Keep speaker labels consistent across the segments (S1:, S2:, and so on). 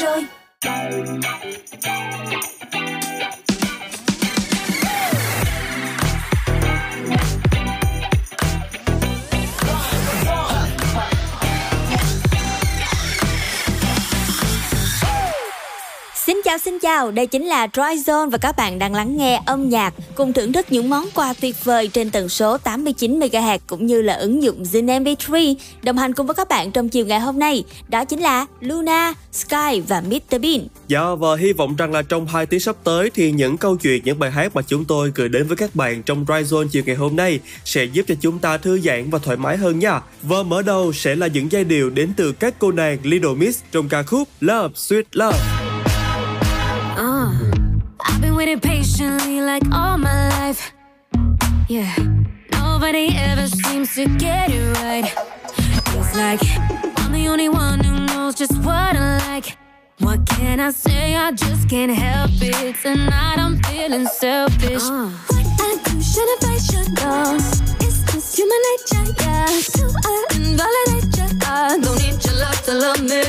S1: rồi chào xin chào, đây chính là Dry Zone và các bạn đang lắng nghe âm nhạc cùng thưởng thức những món quà tuyệt vời trên tần số 89 MHz cũng như là ứng dụng Zin MP3. Đồng hành cùng với các bạn trong chiều ngày hôm nay đó chính là Luna, Sky và Mr Bean.
S2: Dạ và hy vọng rằng là trong hai tiếng sắp tới thì những câu chuyện, những bài hát mà chúng tôi gửi đến với các bạn trong Dry Zone chiều ngày hôm nay sẽ giúp cho chúng ta thư giãn và thoải mái hơn nha. Và mở đầu sẽ là những giai điệu đến từ các cô nàng Little Miss trong ca khúc Love Sweet Love.
S1: I've been waiting patiently like all my life. Yeah, nobody ever seems to get it right. Feels like I'm the only one who knows just what I like. What can I say? I just can't help it. Tonight I'm feeling selfish. Uh. What I do, should have, I should know. It's just human nature, yeah. So I invalidate you. I don't need your love to love me.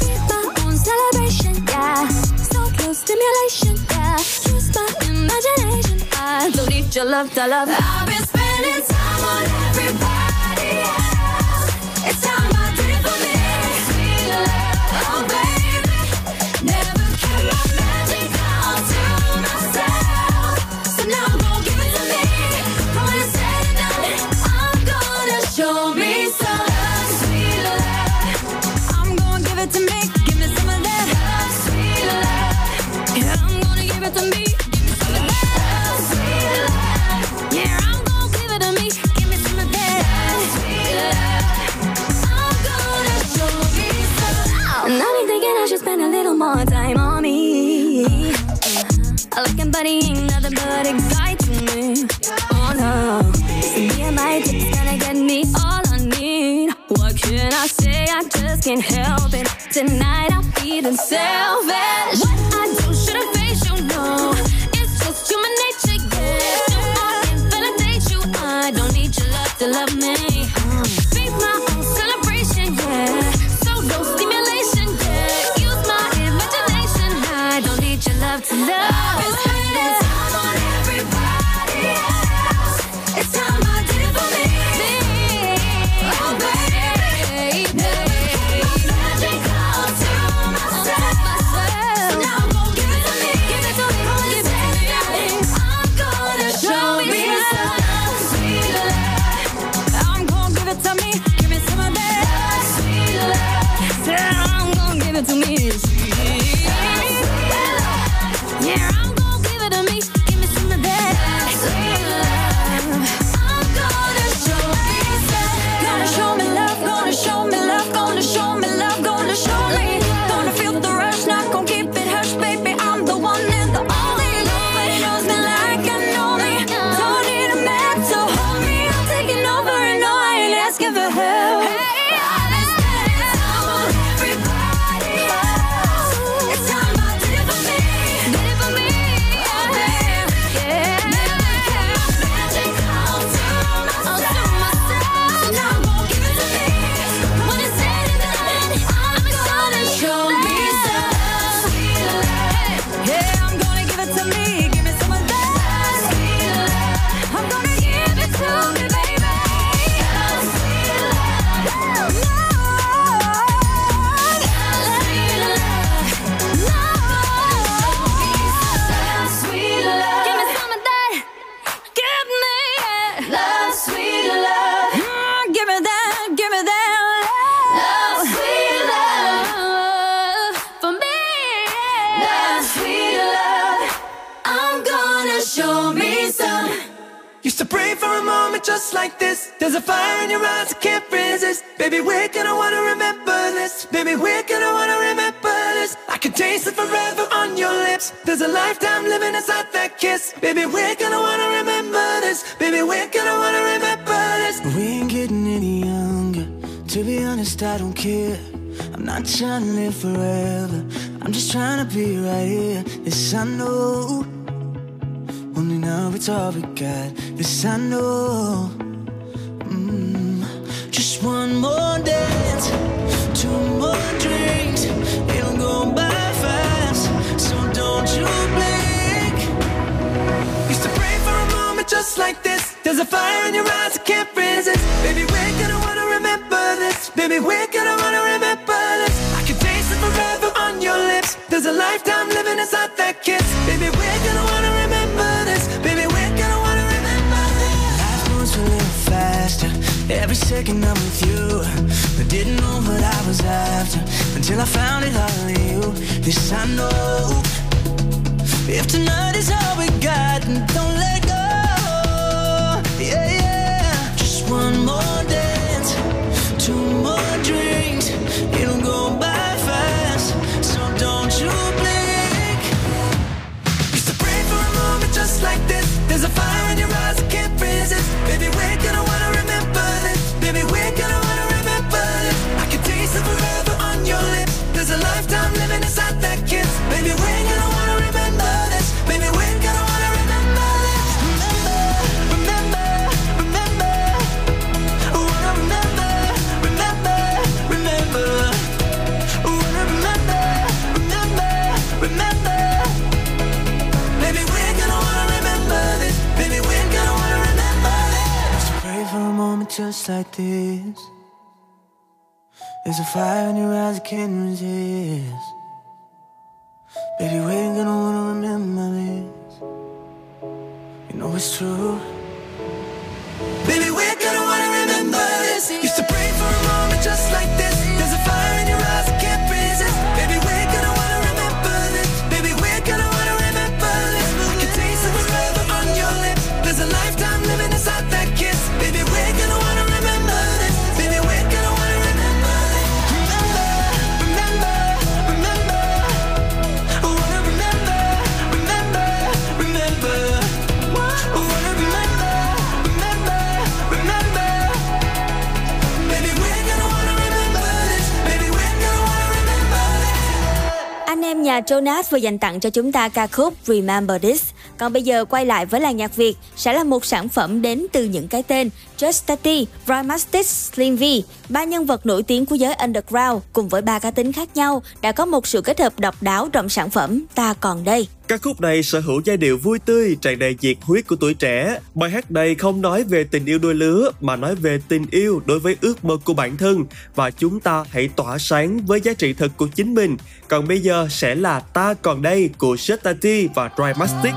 S1: Be my own celebration, yeah. Close stimulation, yeah. Use my imagination. I don't need your love to love. I've been spending time on everybody else. More time on me. I like him, ain't nothing but a guy to me. Oh no, see me and my dick's gonna get me all I need. What can I say? I just can't help it. Tonight I'm feeling selfish.
S3: Jonas vừa dành tặng cho chúng ta ca khúc Remember This. Còn bây giờ quay lại với làng nhạc Việt sẽ là một sản phẩm đến từ những cái tên Just Tati, Rhymastic, Slim V, ba nhân vật nổi tiếng của giới underground cùng với ba cá tính khác nhau đã có một sự kết hợp độc đáo trong sản phẩm Ta Còn Đây.
S2: Ca khúc này sở hữu giai điệu vui tươi, tràn đầy nhiệt huyết của tuổi trẻ. Bài hát này không nói về tình yêu đôi lứa mà nói về tình yêu đối với ước mơ của bản thân và chúng ta hãy tỏa sáng với giá trị thực của chính mình. Còn bây giờ sẽ là Ta Còn Đây của Shetati và Dry Mastic.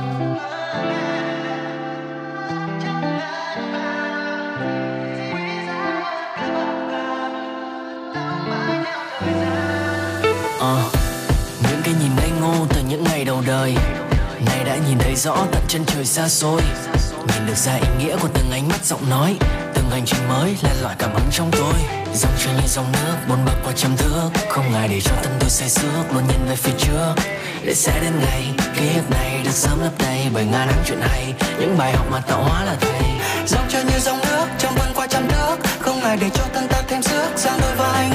S4: Thấy rõ tận chân trời xa xôi. Nhìn được ra ý nghĩa của từng ánh mắt giọng nói, Từng hành trình mới là loại cảm hứng trong tôi. Dòng trôi như dòng nước bốn bực qua trăm thước. Không ai để cho tâm tôi say sước Luôn nhìn về phía trước. Để sẽ đến ngày, ký ức này được sớm lấp đầy Bởi ngàn năm chuyện hay. Những bài học mà tạo hóa là thầy.
S5: Dòng trôi như dòng nước, trong vân qua trăm thước. Không ai để cho thân ta thêm sức, sang đôi vai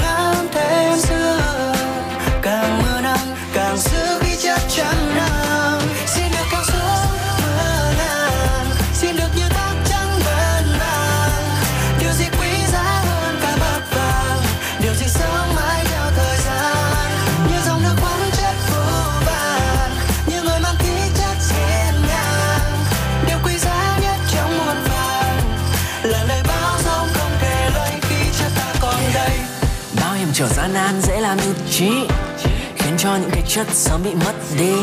S4: trí, Khiến cho những cái chất sớm bị mất đi,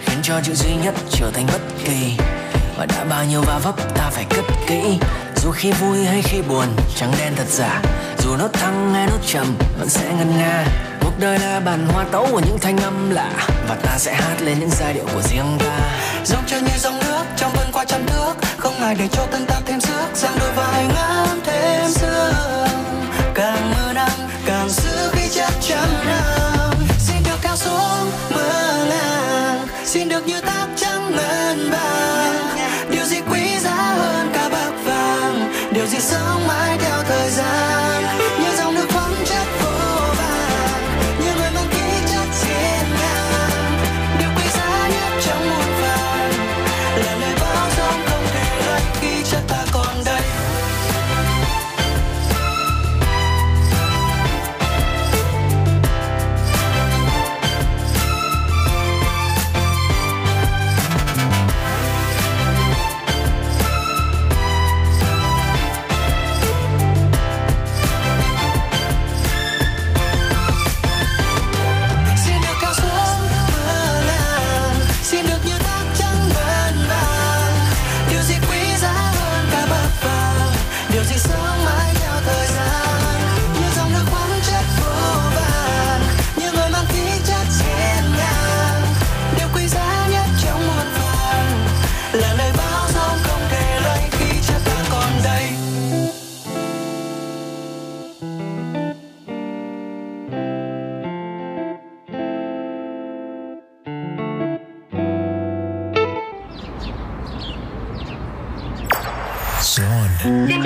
S4: Khiến cho chữ duy nhất trở thành bất kỳ. Và đã bao nhiêu va vấp, ta phải cất kỹ. Dù khi vui hay khi buồn, Trắng đen thật giả. Dù nốt thăng hay nốt trầm, Vẫn sẽ ngân nga. Cuộc đời là bản hoa tấu của những thanh âm lạ, Và ta sẽ hát lên những giai điệu của riêng ta.
S5: Dòng trôi như dòng nước, trong vân qua trăm thước, Không ai để cho tân ta thêm sức Giang đôi vai ngang. now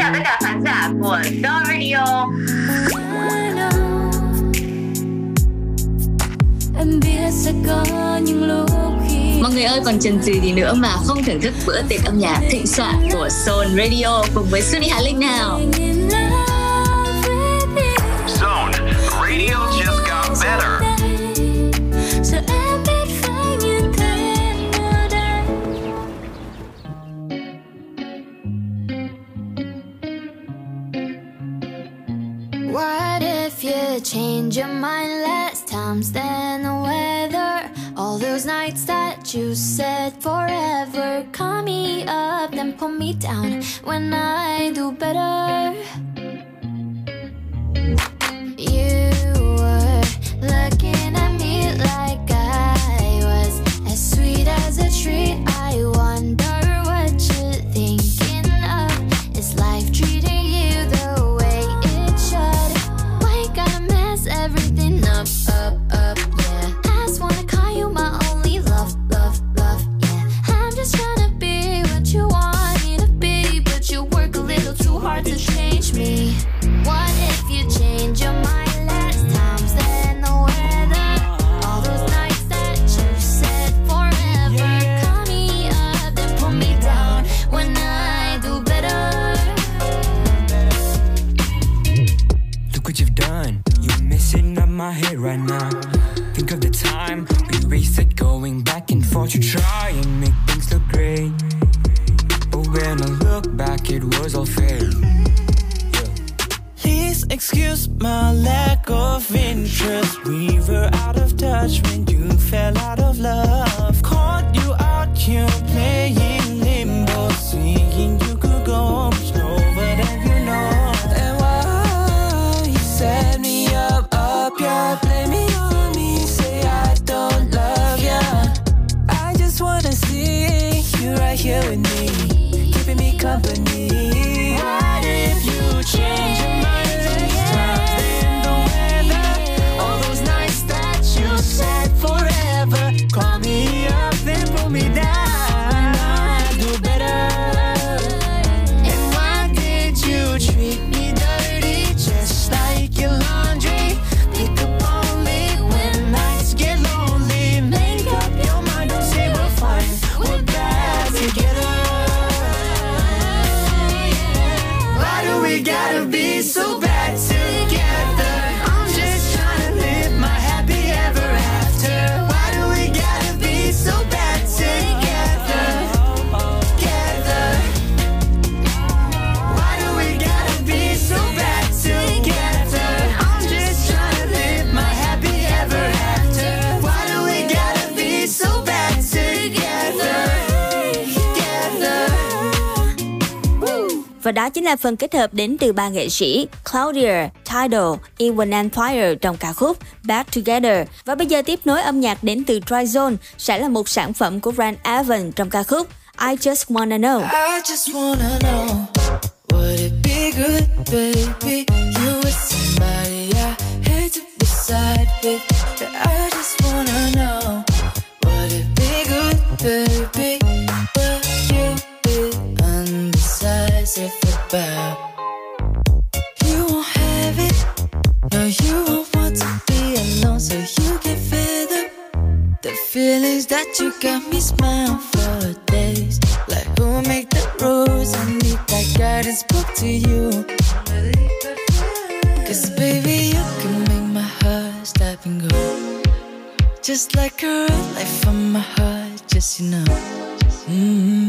S6: chào tất cả khán giả của Do Radio
S7: Em biết sẽ có những lúc
S8: Mọi người ơi, còn chần gì gì nữa mà không thưởng thức bữa tiệc âm nhạc thịnh soạn của Soul Radio cùng với Sunny Hà Linh nào?
S7: forever. Call me up, then pull me down. When I do better
S3: là phần kết hợp đến từ ba nghệ sĩ Claudia, Tidal, Ewan and Fire trong ca khúc Back Together. Và bây giờ tiếp nối âm nhạc đến từ Tryzone sẽ là một sản phẩm của Brand Evan trong ca khúc I Just Wanna Know.
S9: I just wanna know Would it be good, baby? You were somebody I had to decide with that you got me smiling for days. Like who make the rules? I need that guidance book to you. Cause baby, you can make my heart stop and go. Just like a red light from my heart, just you know. Mm
S10: -hmm.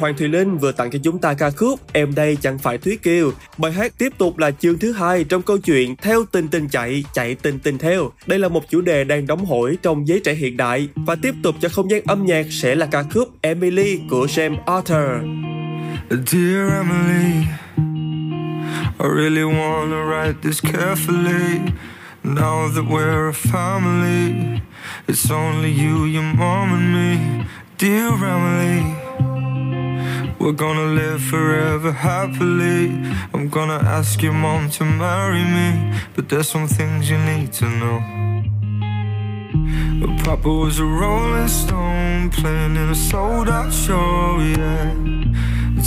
S10: Hoàng Thùy Linh vừa tặng cho chúng ta ca khúc Em đây chẳng phải Thúy Kiều. Bài hát tiếp tục là chương thứ hai trong câu chuyện Theo tình tình chạy, chạy tình tình theo. Đây là một chủ đề đang đóng hổi trong giới trẻ hiện đại và tiếp tục cho không gian âm nhạc sẽ là ca khúc Emily của Sam Arthur.
S11: Dear Emily, I really wanna write this carefully. Now that we're a family, it's only you, your mom, and me. Dear Emily. We're gonna live forever happily. I'm gonna ask your mom to marry me. But there's some things you need to know. But Papa was a rolling stone, playing in a sold out show, yeah.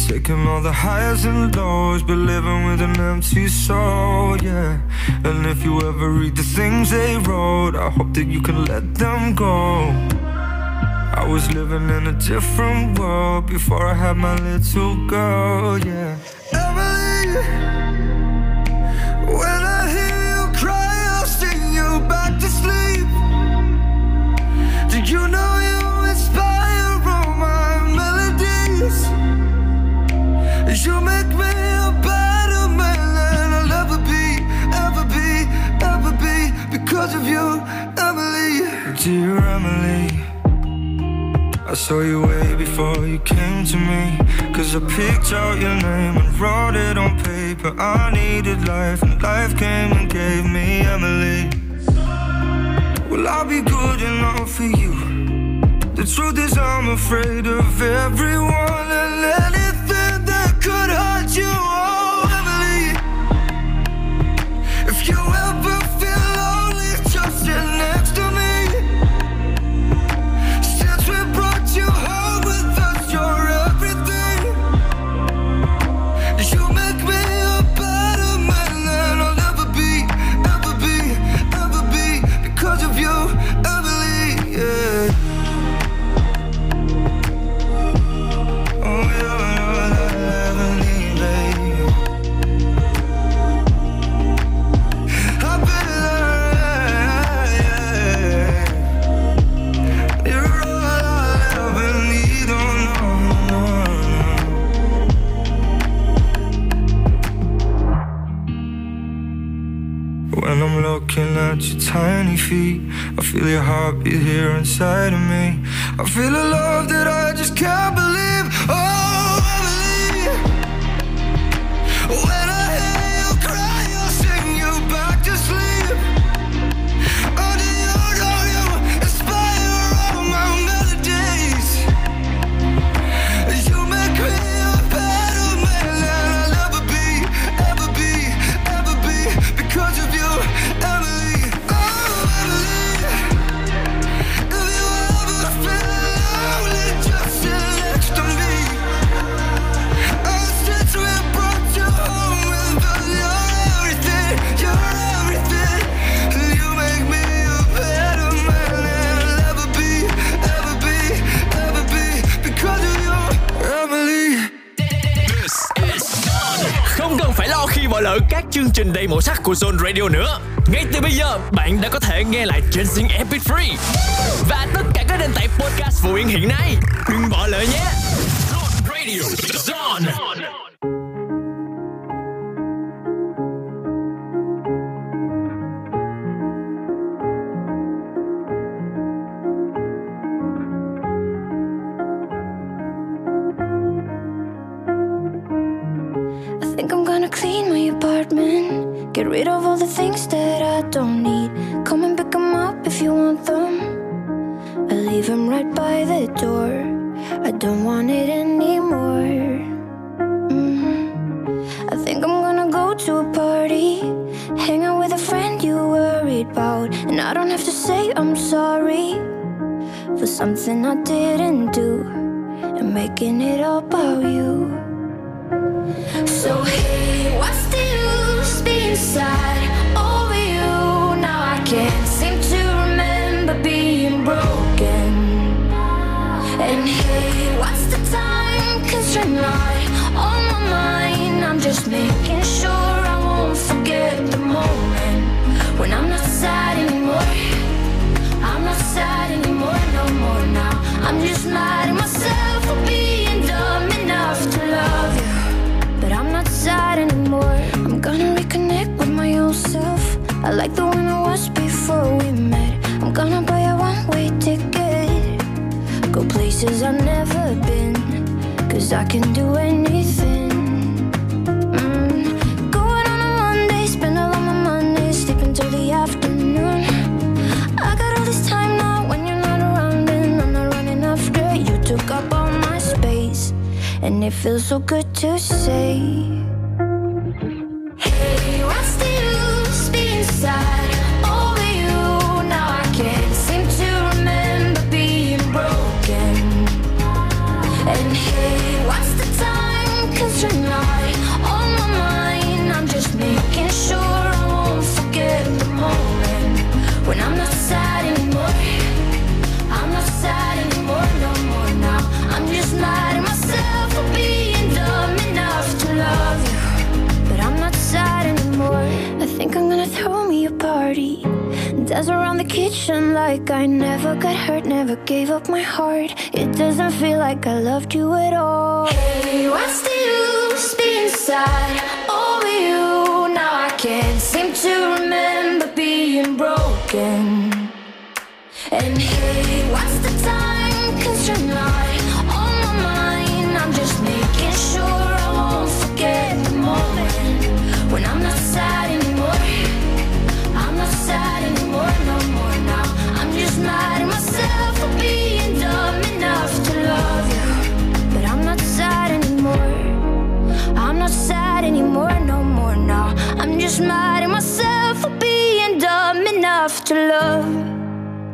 S11: Taking all the highs and lows, but living with an empty soul, yeah. And if you ever read the things they wrote, I hope that you can let them go. I was living in a different world before I had my little girl, yeah. Emily, when I hear you cry, I'll sing you back to sleep. Do you know you inspire all my melodies? You make me a better man than I'll ever be, ever be, ever be because of you, Emily. Dear Emily. I saw you way before you came to me. Cause I picked out your name and wrote it on paper. I needed life, and life came and gave me Emily. Will I be good enough for you? The truth is, I'm afraid of everyone and anything.
S1: Gençlik side. Dance around the kitchen like I never got hurt, never gave up my heart. It doesn't feel like I loved you at all. Hey, what's the use being sad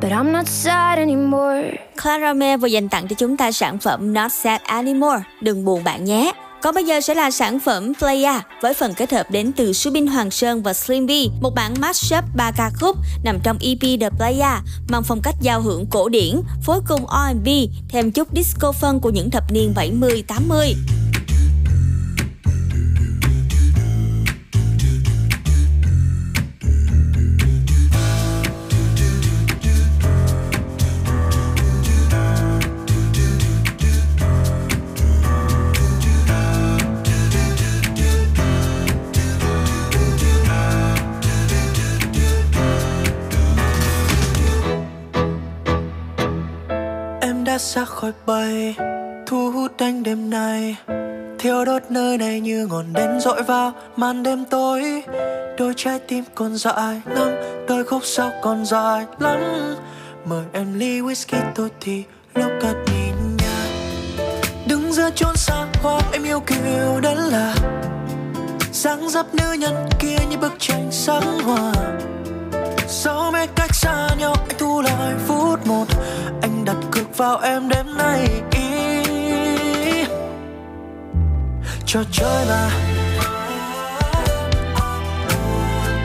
S1: But I'm not sad anymore.
S3: Clara May vừa dành tặng cho chúng ta sản phẩm Not Sad Anymore, đừng buồn bạn nhé. Còn bây giờ sẽ là sản phẩm Playa với phần kết hợp đến từ Subin Hoàng Sơn và Slim V, một bản mashup 3 ca khúc nằm trong EP The Playa mang phong cách giao hưởng cổ điển, phối cùng R&B, thêm chút disco phân của những thập niên 70, 80.
S7: 80. khói bay xa khỏi thu hút anh đêm nay thiêu đốt nơi này như ngọn đèn dội vào màn đêm tối. Đôi trái tim còn dại lắm đôi khúc sau còn dài lắm mời em ly whisky tôi thì lúc cất nhìn nhà. Đứng giữa chốn xa hoa, em yêu kiều đến là dáng dấp nữ nhân kia như bức tranh sáng hoa sau mấy cách xa nhau. Anh thu lại phút một, anh đặt cược vào em đêm nay. Ý, trò chơi mà.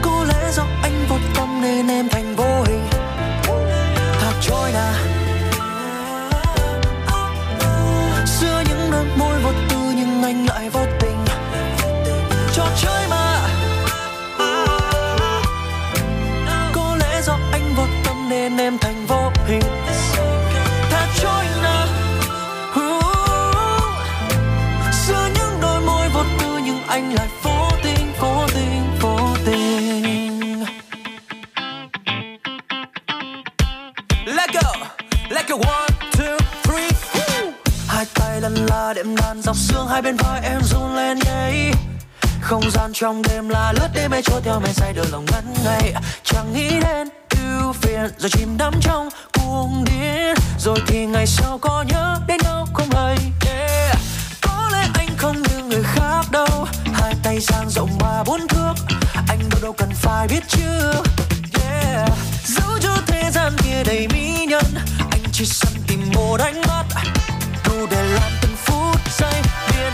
S7: Có lẽ do anh vô tâm nên em thành vô hình. Thật trôi nà. Giữa những đôi môi vô tư nhưng anh lại vô tình. Trò chơi mà. Nên em thành vô hình. Thật trôi nào, giữa những đôi môi vô tư nhưng anh lại vô tình vô tình vô tình. Let go, let go. One, two, three. Woo. Hai tay lăn la đệm đàn dọc xương hai bên vai em run lên nhảy. Không gian trong đêm là lướt đêm mê trôi theo mây say đôi lòng ngắn ngày. Chẳng nghĩ đến ưu phiền, rồi chìm đắm trong cuồng điên. Rồi thì ngày sau có nhớ đến đâu không lời yeah. Có lẽ anh không như người khác đâu. Hai tay dang rộng ba bốn thước. Anh đâu đâu cần phải biết chưa yeah. giữ cho thế gian kia đầy mỹ nhân. Anh chỉ săn tìm một ánh mắt. Đủ để làm từng phút giây điên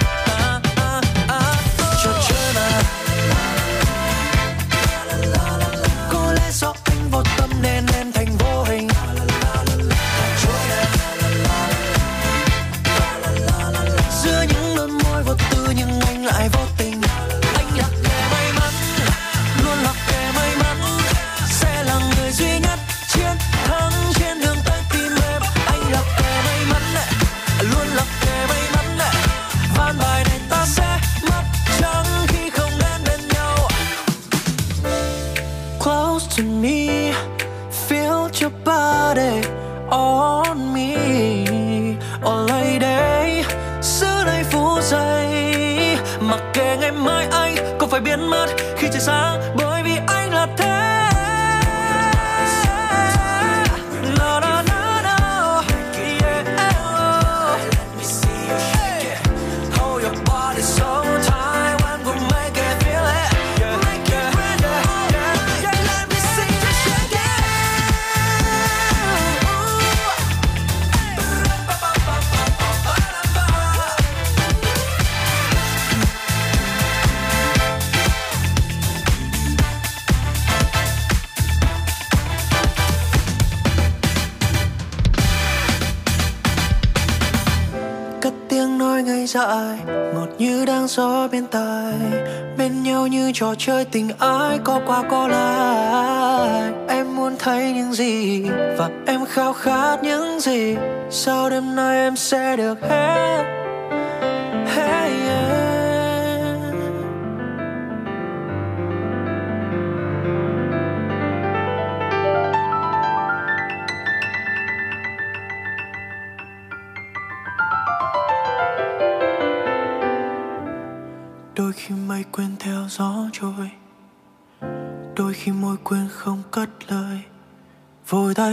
S7: trò chơi tình ái có qua có lại. Em muốn thấy những gì và em khao khát những gì. Sau đêm nay em sẽ được hết?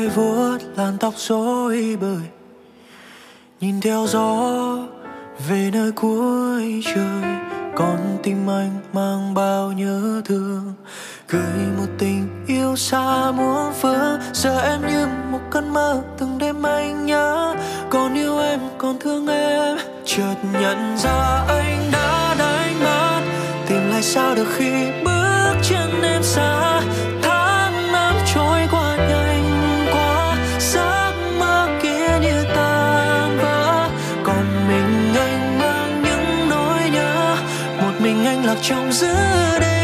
S7: tay vuốt làn tóc rối bời. Nhìn theo gió về nơi cuối trời, con tim anh mang bao nhớ thương. Gửi một tình yêu xa muôn phương, giờ em như một cơn mơ từng đêm anh nhớ. Còn yêu em, còn thương em, chợt nhận ra anh đã đánh mất. Tìm lại sao được khi bước chân em xa trong giữa đêm.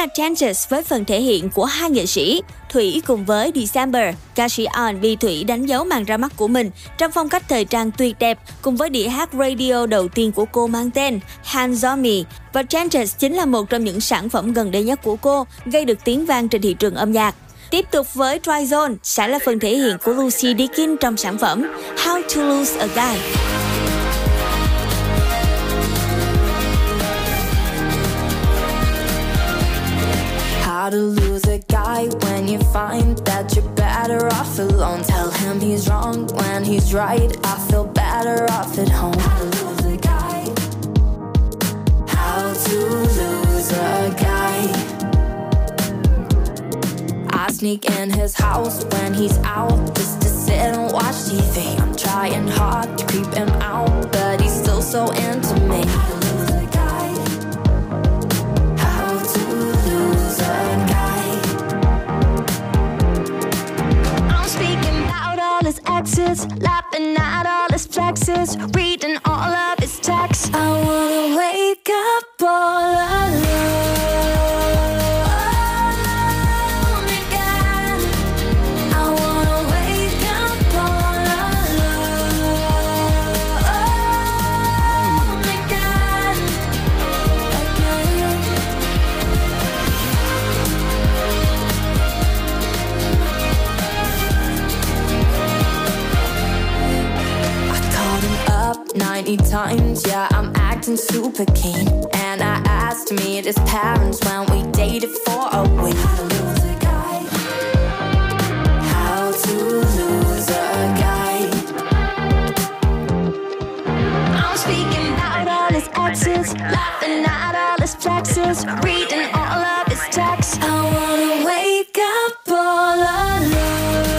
S3: Là Changes với phần thể hiện của hai nghệ sĩ, Thủy cùng với December. Ca sĩ R&B Thủy đánh dấu màn ra mắt của mình trong phong cách thời trang tuyệt đẹp cùng với đĩa hát radio đầu tiên của cô mang tên Hands On Me. Và Changes chính là một trong những sản phẩm gần đây nhất của cô, gây được tiếng vang trên thị trường âm nhạc. Tiếp tục với Try Zone sẽ là phần thể hiện của Lucy Deakin trong sản phẩm How to Lose a Guy.
S9: To lose a guy when you find that you're better off alone. Tell him he's wrong when he's right. I feel better off at home. How to lose a guy. How to lose a guy. I sneak in his house when he's out just to sit and watch TV. I'm trying hard to creep him out, but he's still so into me.
S8: His exes, laughing at all his flexes, reading all of his texts.
S9: I wanna wake up all alone 90 times, yeah, I'm acting super keen. And I asked me his parents when we dated for a week. How to lose a guy. How to lose a guy.
S8: I'm speaking about all his exes, laughing at all his flexes, reading all of his texts.
S9: I wanna wake up all alone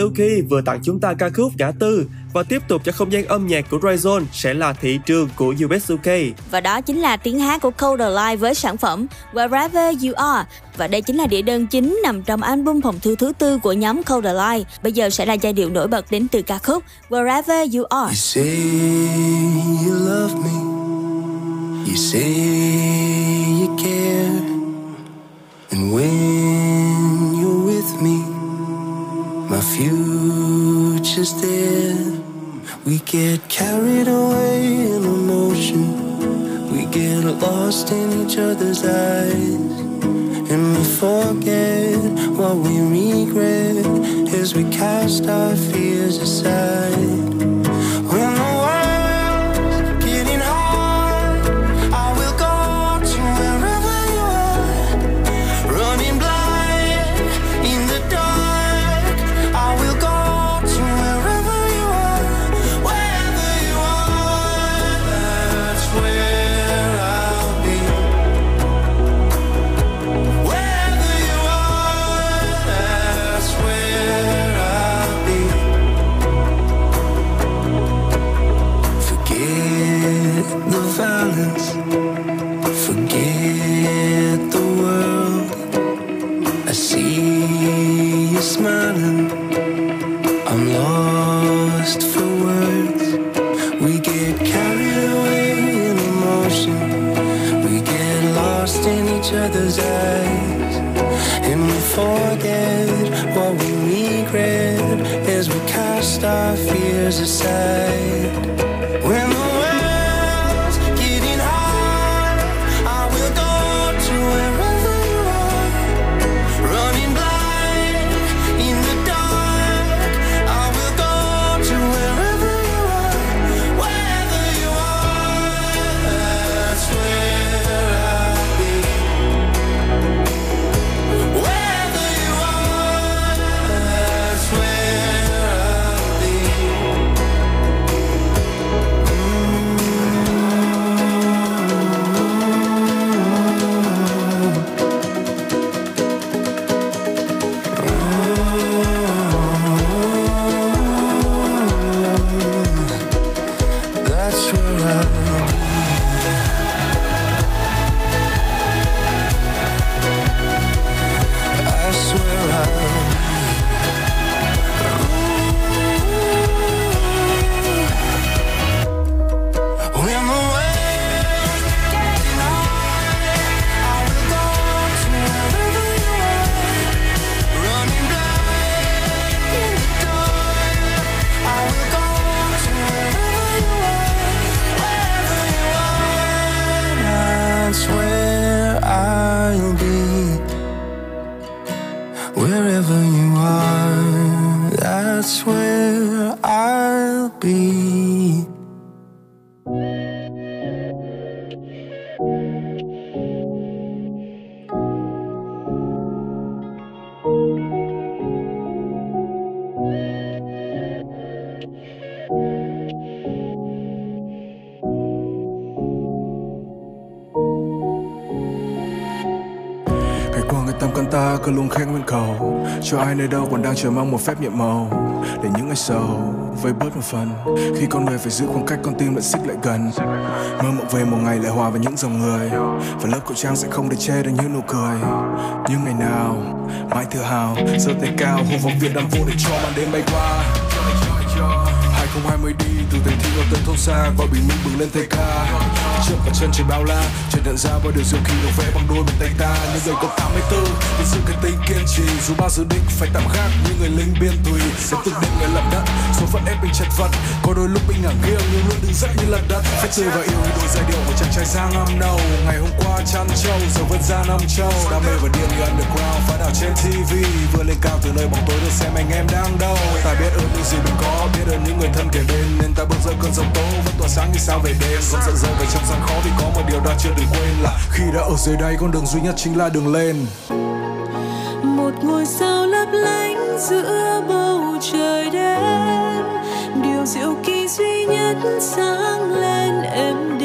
S2: Lưu vừa tặng chúng ta ca khúc ngã tư và tiếp tục cho không gian âm nhạc của Rayzone sẽ là thị trường của UBSUK.
S3: Và đó chính là tiếng hát của Cold Live với sản phẩm Wherever You Are và đây chính là đĩa đơn chính nằm trong album phòng thu thứ tư của nhóm Cold Live. Bây giờ sẽ là giai điệu nổi bật đến từ ca khúc Wherever You Are.
S12: You say you love me. You say My future's there. We get carried away in emotion. We get lost in each other's eyes. And we forget what we regret as we cast our fears aside. Each other's eyes. And we forget what we regret as we cast our fears aside.
S13: Cho ai nơi đâu còn đang chờ mong một phép nhiệm màu Để những ngày sầu vơi bớt một phần. Khi con người phải giữ khoảng cách, con tim lại xích lại gần. Mơ mộng về một ngày lại hòa vào những dòng người. Và lớp khẩu trang sẽ không để che được những nụ cười. Những ngày nào, mãi tự hào, giơ tay cao hô vọng việt nam vô để cho màn đêm bay qua. 2020 đi, từ thành thị ở tận thôn xa gọi bình minh bừng lên thay ca. Trước cả chân trời bao la chợt nhận ra bao điều diệu kỳ được vẽ bằng đôi bàn tay ta. Những người có 84 vì sự cái tinh kiên trì. Dù bao dự định phải tạm gác như người lính biên tùy. Sẽ từng đêm người lập đất, số phận ép mình chật vật. Có đôi lúc mình ngả nghiêng nhưng luôn đứng dậy như lật đất. Phải tươi và yêu đôi giai điệu của chàng trai sang năm nâu ngày hôm qua chăn trâu, giờ vẫn ra năm châu đam mê và điên như underground, phá đảo trên tv vừa lên cao từ nơi bóng tối được xem anh em đang đâu. Ta biết ơn những gì mình có, biết ơn những người thân kề bên nên ta bước ra cơn giông tố vẫn tỏa sáng như sao về đêm? Vẫn giận rơi về trong gian khó vì có một điều ta chưa từng quên là khi đã ở dưới đây con đường duy nhất chính là đường lên.
S10: Một ngôi sao lấp lánh giữa bầu trời đêm, điều diệu kỳ duy nhất sáng lên êm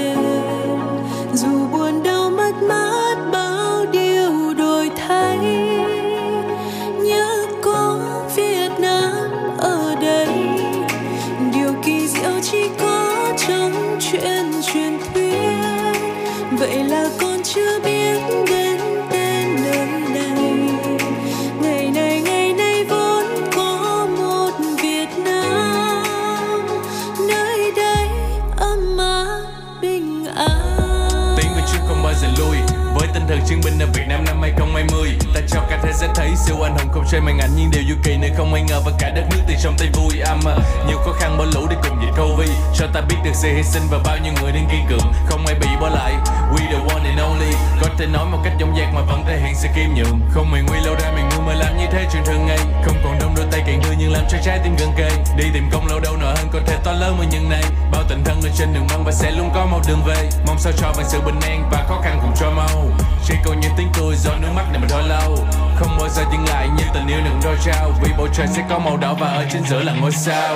S14: tinh thần chiến binh ở Việt Nam năm 2020 Ta cho cả thế giới thấy siêu anh hùng không xoay màn ảnh nhưng điều du kỳ nơi không ai ngờ và cả đất nước từ sông tay vui. Âm à, nhiều khó khăn bỏ lũ để cùng dịch Covid cho ta biết được sự hy sinh và bao nhiêu người đang kiên cường, không ai bị bỏ lại. We the one and only. Có thể nói một cách dõng dạc mà vẫn thể hiện sự kiêm nhượng. Không mày nguy lâu ra mày ngu mà làm như thế chuyện thường ngày. Không còn đông đôi tay càng đưa nhưng làm cho trái tim gần kề. Đi tìm công lâu đâu nợ hơn có thể to lớn mà nhân này bao tình thân ở trên đường băng và sẽ luôn có một đường về. Mong sao cho bằng sự bình an và khó khăn cùng cho mau chỉ còn những tiếng cười do nước mắt này mà thôi lâu. Không bao giờ dừng lại như tình yêu đừng đôi trao. Vì bầu trời sẽ có màu đỏ và ở trên giữa là ngôi sao.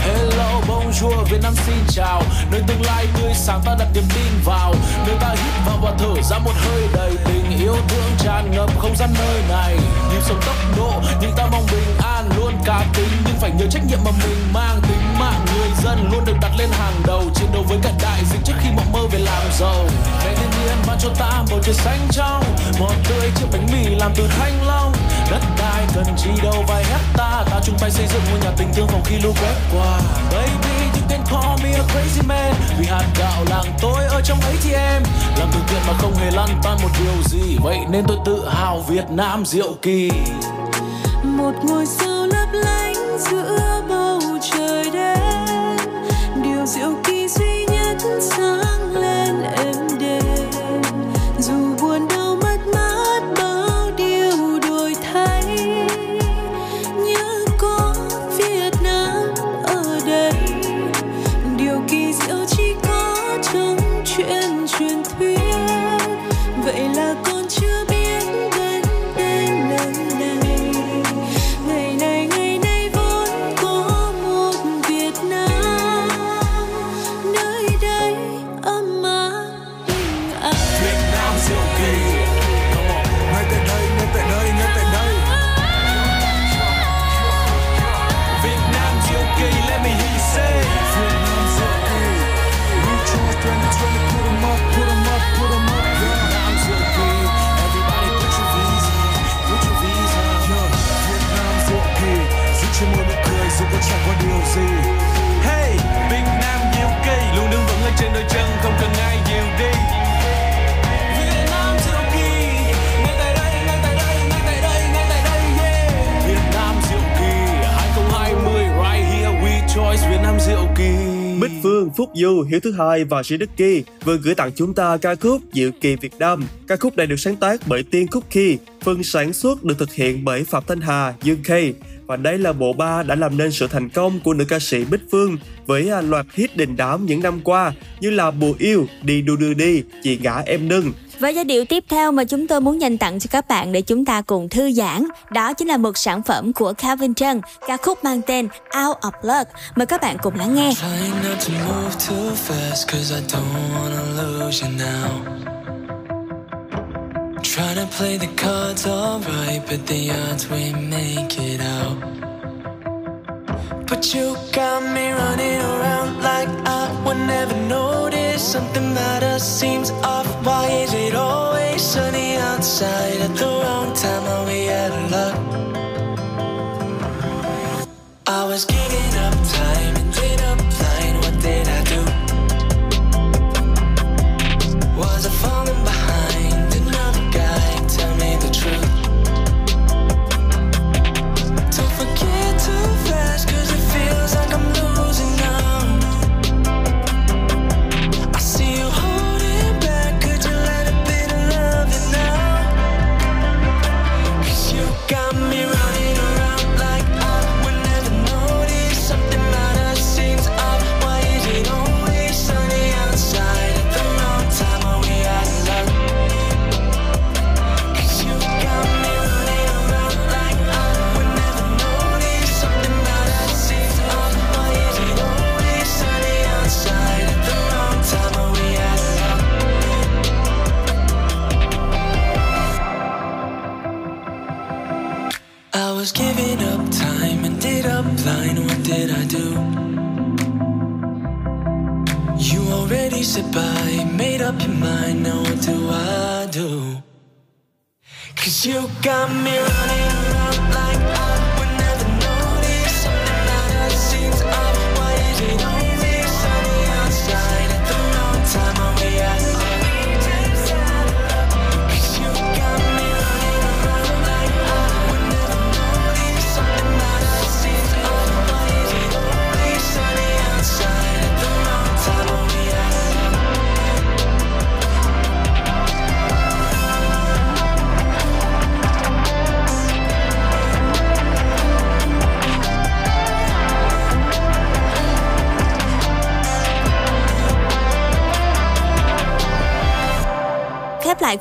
S15: Hello, bonjour, Việt Nam xin chào. Nơi tương lai tươi sáng ta đặt niềm tin vào. Nơi ta hít vào và thở ra một hơi đầy tình yêu thương tràn ngập không gian nơi này. Nhịp sống tốc độ, nhưng ta mong bình an Luôn. Cá tính, nhưng phải nhớ trách nhiệm mà mình mang. Tính mạng dân luôn được đặt lên hàng đầu, Chiến đấu với cả đại dịch trước khi mộng mơ về làm giàu. Mẹ thiên nhiên ban cho ta bầu trời xanh trong một tươi chiếc bánh mì làm từ thanh long. Đất đai cần chi đâu vài hecta Ta chung tay xây dựng ngôi nhà tình thương phòng khi lũ quét qua. Baby you can call me a crazy man, Vì hạt gạo làng tôi ở trong ATM Làm từ thiện mà không hề lăn tan một điều gì, Vậy nên tôi tự hào Việt Nam diệu kỳ.
S10: Một ngôi sao lấp lánh giữa điều diệu kỳ
S2: Phương, Phúc Du, Hiếu Thứ Hai và Sĩ Đức Kỳ vừa gửi tặng chúng ta ca khúc Diệu Kỳ Việt Nam. Ca khúc này được sáng tác bởi Tiên Cookie, phần sản xuất được thực hiện bởi Phạm Thanh Hà, Dương K. Và đây là bộ ba đã làm nên sự thành công của nữ ca sĩ Bích Phương với à, loạt hit đình đám những năm qua như là Bùa Yêu, Đi Đu Đưa Đi, Chị Gã Em Nưng,
S3: và giai điệu tiếp theo mà chúng tôi muốn dành tặng cho các bạn để chúng ta cùng thư giãn đó chính là một sản phẩm của Calvin Trân, ca khúc mang tên Out of Luck. Mời các bạn cùng lắng nghe.
S7: Trying to play the cards alright, but the odds we make it out. But you got me running around like I would never know. Something about us seems off. Why is it always sunny outside at the wrong time? Are we out of luck? I was giving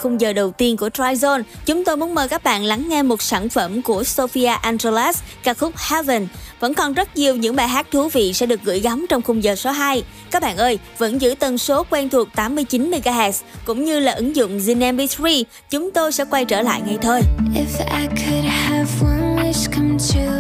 S3: khung giờ đầu tiên của Tryzone, chúng tôi muốn mời các bạn lắng nghe một sản phẩm của Sophia Angelas, ca khúc Heaven. Vẫn còn rất nhiều những bài hát thú vị sẽ được gửi gắm trong khung giờ số 2. Các bạn ơi, vẫn giữ tần số quen thuộc 89 MHz cũng như là ứng dụng Zin MP3, chúng tôi sẽ quay trở lại ngay thôi.
S8: If I could have one wish come true,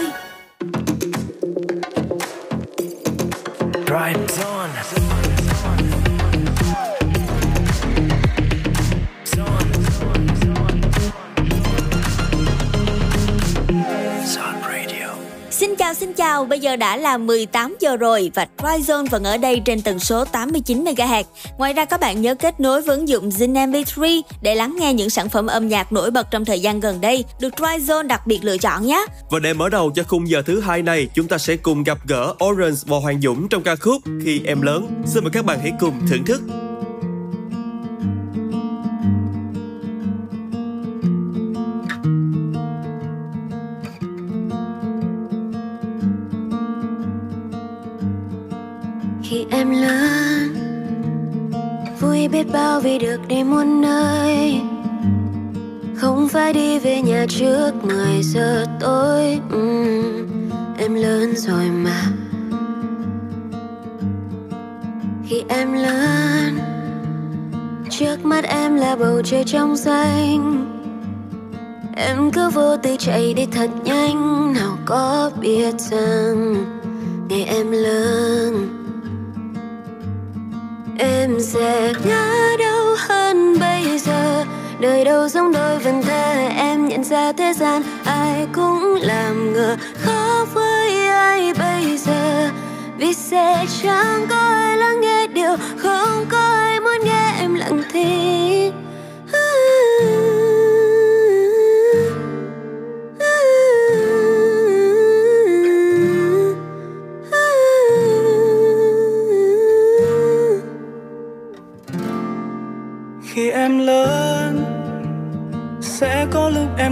S3: 18 chào bây giờ đã là 18 giờ rồi và Tryzone vẫn ở đây trên tần số 89 MHz. Ngoài ra các bạn nhớ kết nối với ứng dụng Zin MP3 để lắng nghe những sản phẩm âm nhạc nổi bật trong thời gian gần đây được Tryzone đặc biệt lựa chọn nhé.
S2: Và để mở đầu cho khung giờ thứ hai này, chúng ta sẽ cùng gặp gỡ Orange và Hoàng Dũng trong ca khúc Khi em lớn. Xin mời các bạn hãy cùng thưởng thức.
S8: Biết bao vì được đi muôn nơi. Không phải đi về nhà trước 10 giờ tối uhm, em lớn rồi mà. Khi em lớn trước mắt em là bầu trời trong xanh. Em cứ vô tư chạy đi thật nhanh nào có biết rằng ngày em lớn em sẽ ngã đâu hơn bây giờ? Đời đâu giống đôi vần thơ? Em nhận ra thế gian ai cũng làm ngờ. Khó với ai bây giờ? Vì sẽ chẳng có ai lắng nghe điều không có ai muốn nghe em lặng thinh.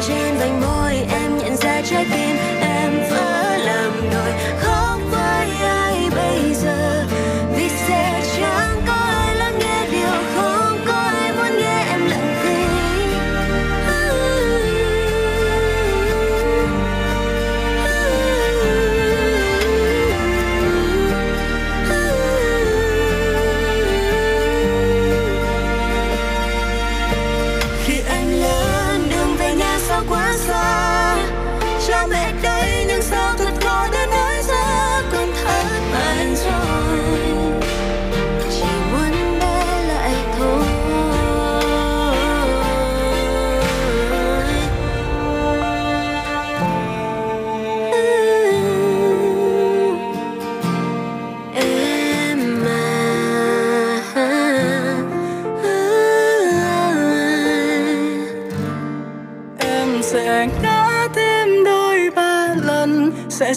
S8: Thời gian rơi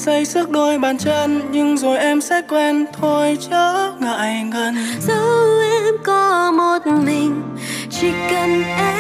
S8: sẽ
S16: xây sức đôi bàn chân, nhưng rồi em sẽ quen. Thôi chớ ngại ngần.
S10: Dẫu em có một mình, chỉ cần em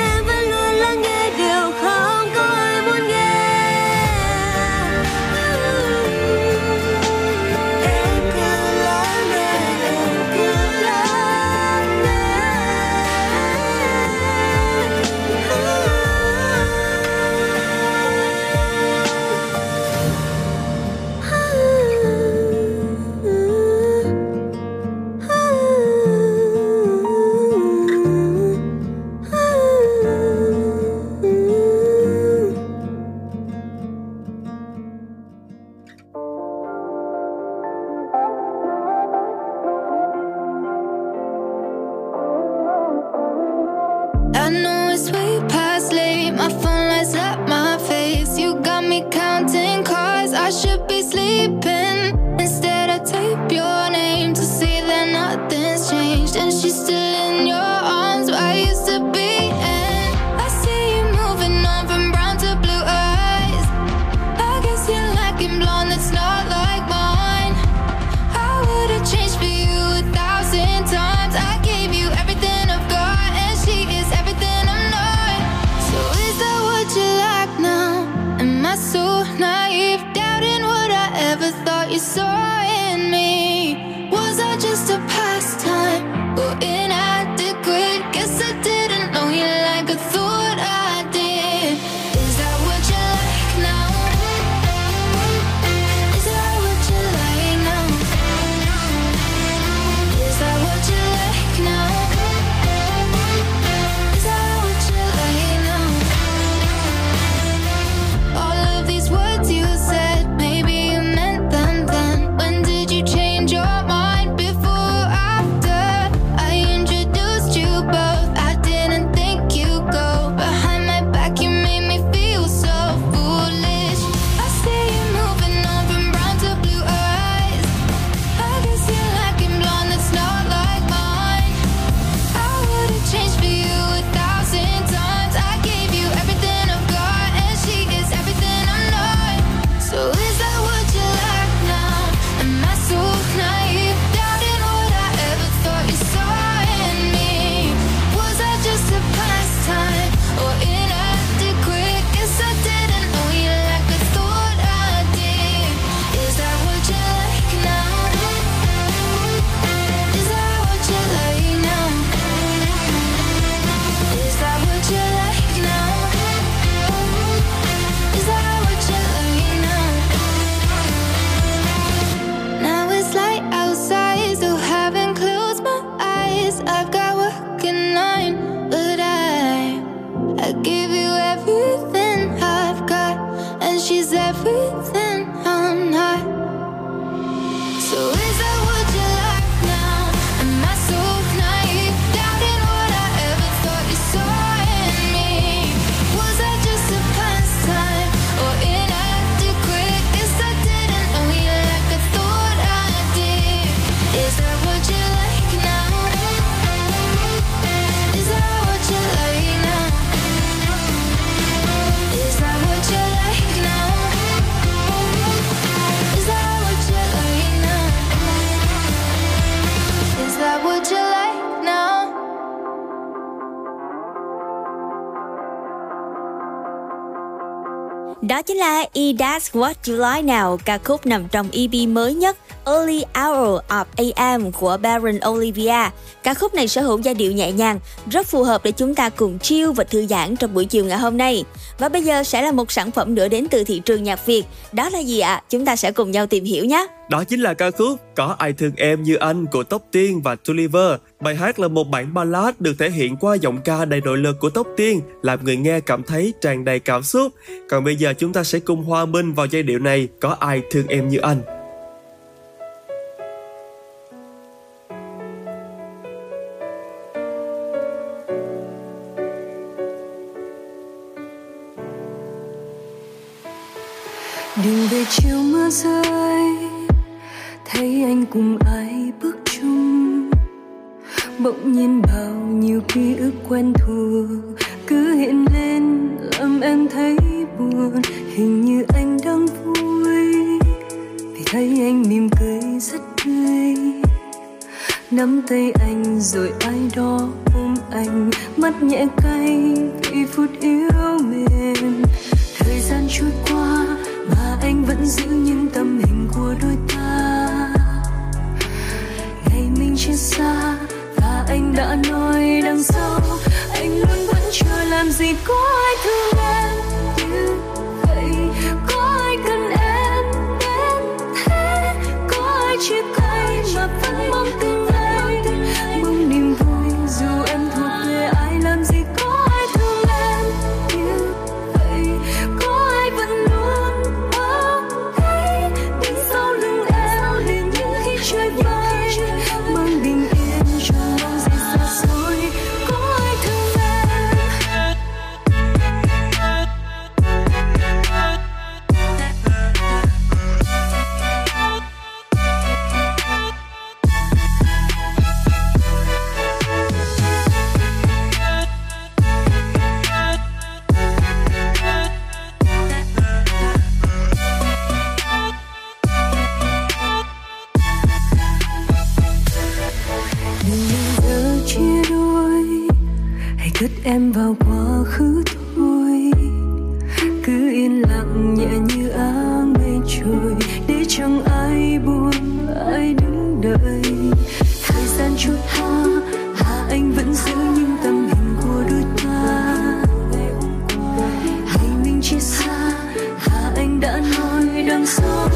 S3: Đó chính là E That's What You Like Now, ca khúc nằm trong EP mới nhất Early Hour of AM của Baron Olivia. Ca khúc này sở hữu giai điệu nhẹ nhàng, rất phù hợp để chúng ta cùng chill và thư giãn trong buổi chiều ngày hôm nay. Và bây giờ sẽ là một sản phẩm nữa đến từ thị trường nhạc Việt. Đó là gì ạ? Chúng ta sẽ cùng nhau tìm hiểu nhé.
S2: Đó chính là ca khúc Có ai thương em như anh của Tóc Tiên và Tuliver. Bài hát là một bản ballad được thể hiện qua giọng ca đầy nội lực của Tóc Tiên, làm người nghe cảm thấy tràn đầy cảm xúc. Còn bây giờ chúng ta sẽ cùng hòa minh vào giai điệu này Có ai thương em như anh.
S10: buổi chiều mưa rơi, thấy anh cùng ai bước chung? Bỗng nhiên bao nhiêu ký ức quen thuộc, cứ hiện lên, làm em thấy buồn. Hình như anh đang vui, vì thấy anh mỉm cười rất tươi. Nắm tay anh rồi ai đó ôm anh, mắt nhẹ cay vì phút yêu mềm. Thời gian trôi qua mà anh vẫn giữ những tấm hình của đôi ta. Ngày mình chia xa và anh đã nói đằng sau, anh luôn vẫn chưa làm gì có ai thương em. đặt em vào quá khứ thôi. Cứ yên lặng nhẹ như áng mây trôi để chẳng ai buồn, ai đứng đợi. Thời gian chút qua, hà anh vẫn giữ những tầm hình của đôi ta. Hay mình chia xa, hà anh đã nói
S3: đang sống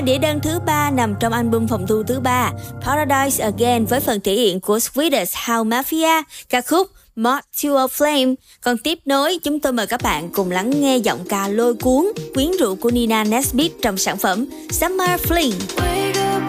S3: đĩa đơn thứ ba nằm trong album phòng thu thứ ba Paradise Again với phần thể hiện của Swedish House Mafia, ca khúc Mod to a Flame. Còn tiếp nối, chúng tôi mời các bạn cùng lắng nghe giọng ca lôi cuốn, quyến rũ của Nina Nesbitt trong sản phẩm Summer Fling.
S10: Wake up,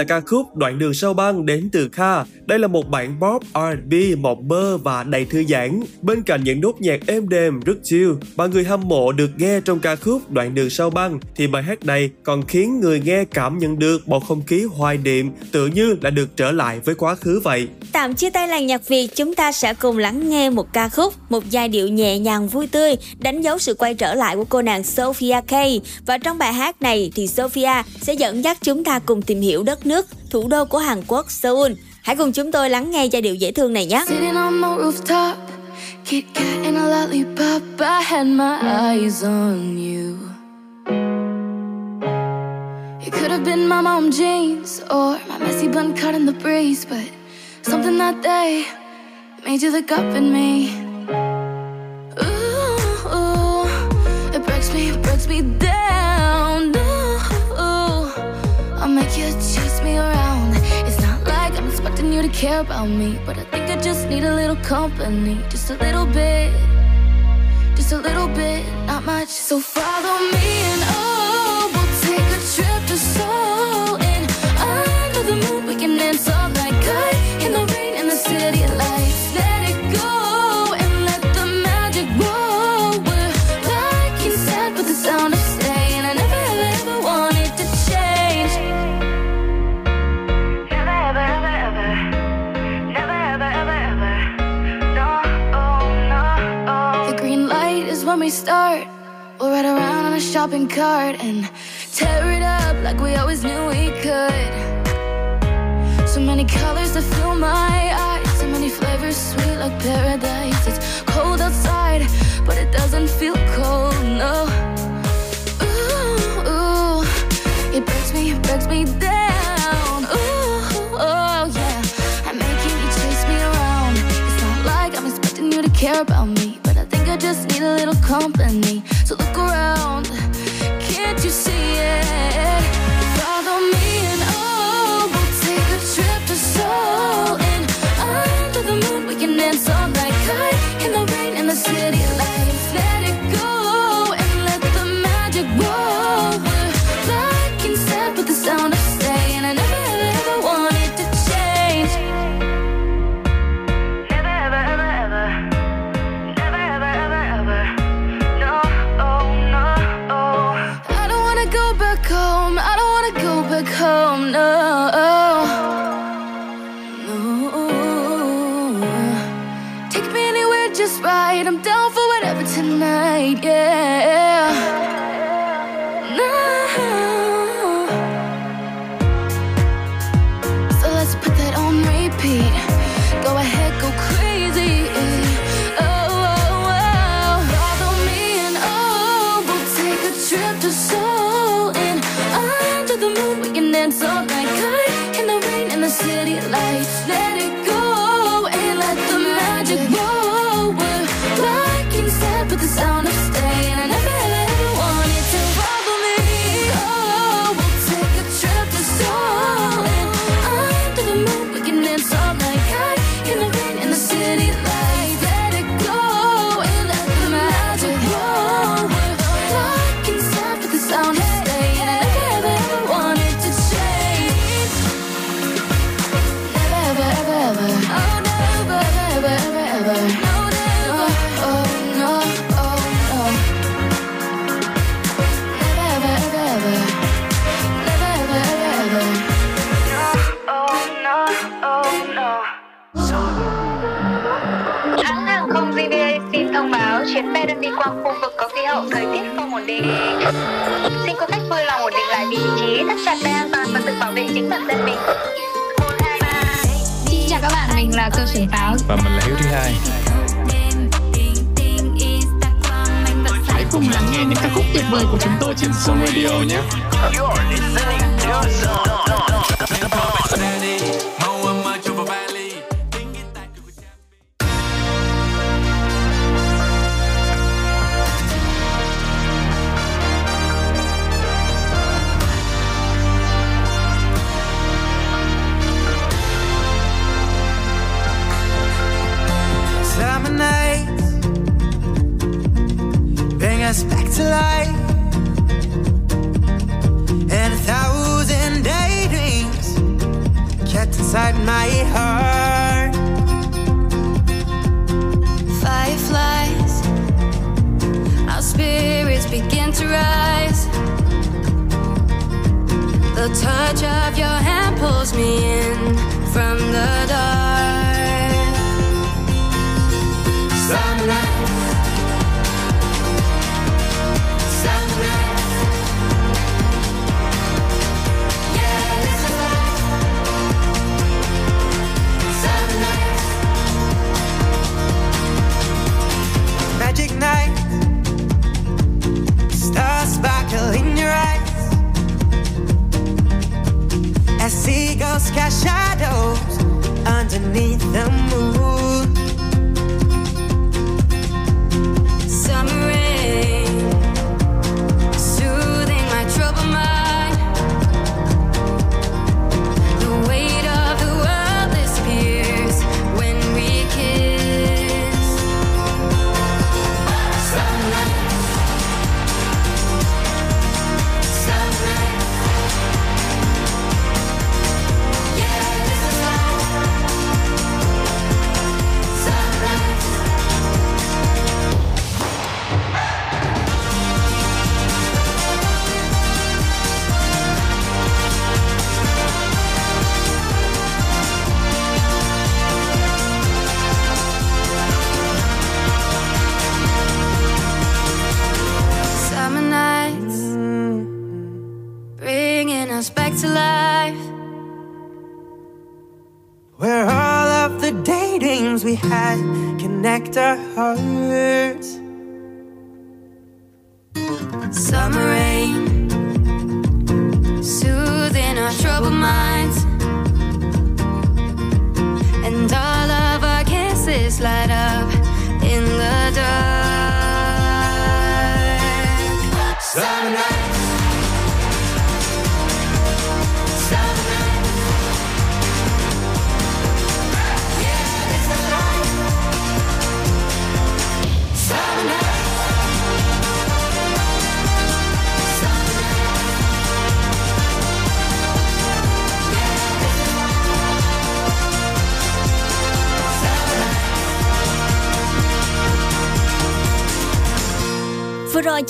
S17: là
S2: ca khúc Đoạn đường sao băng đến từ Kha. Đây là một bản pop R&B mộng mơ và đầy thư giãn. Bên cạnh những nốt nhạc êm đềm rất chill mà người hâm mộ được nghe trong ca khúc Đoạn đường sau băng thì bài hát này còn khiến người nghe cảm nhận được bầu không khí hoài niệm tự như là được trở lại với quá khứ vậy.
S3: Tạm chia tay làng nhạc Việt, chúng ta sẽ cùng lắng nghe một ca khúc, một giai điệu nhẹ nhàng vui tươi, đánh dấu sự quay trở lại của cô nàng Sophia K. Và trong bài hát này thì Sophia sẽ dẫn dắt chúng ta cùng tìm hiểu đất nước, thủ đô của Hàn Quốc, Seoul. Hãy cùng chúng tôi lắng nghe giai điệu dễ thương này nhé.
S1: Kit Kat and a lollipop. I had my eyes on you. It could have been my mom jeans or my messy bun cut in the breeze, but something that day made you look up at me. Ooh, ooh, it breaks me, it breaks me down. You to care about me, but I think I just need a little company, just a little bit, just a little bit, not much. So follow me and oh, We'll ride around on a shopping cart and tear it up like we always knew we could. So many colors that fill my eyes, so many flavors sweet like paradise. It's cold outside, but it doesn't feel cold, no. Ooh, ooh, it breaks me, it breaks me down. Ooh, oh yeah, I'm making you chase me around. It's not like I'm expecting you to care about just need a little company. So look around, can't you see it? just right. I'm down for whatever tonight, yeah.
S6: vực có khí hậu thời tiết không ổn định. Xin cô khách vui lòng ổn định lại vị trí, thắt chặt dây an toàn và tự bảo vệ chính bản thân mình. Một, hai.
S14: Xin chào các bạn, mình là Cơ Xuân Táo
S8: và mình là Hiếu Thứ Hai.
S14: Hãy cùng lắng nghe những ca khúc tuyệt vời của chúng tôi trên Zone Radio nhé.
S10: You're listening to
S1: Zone. touch of your
S10: connect our hearts.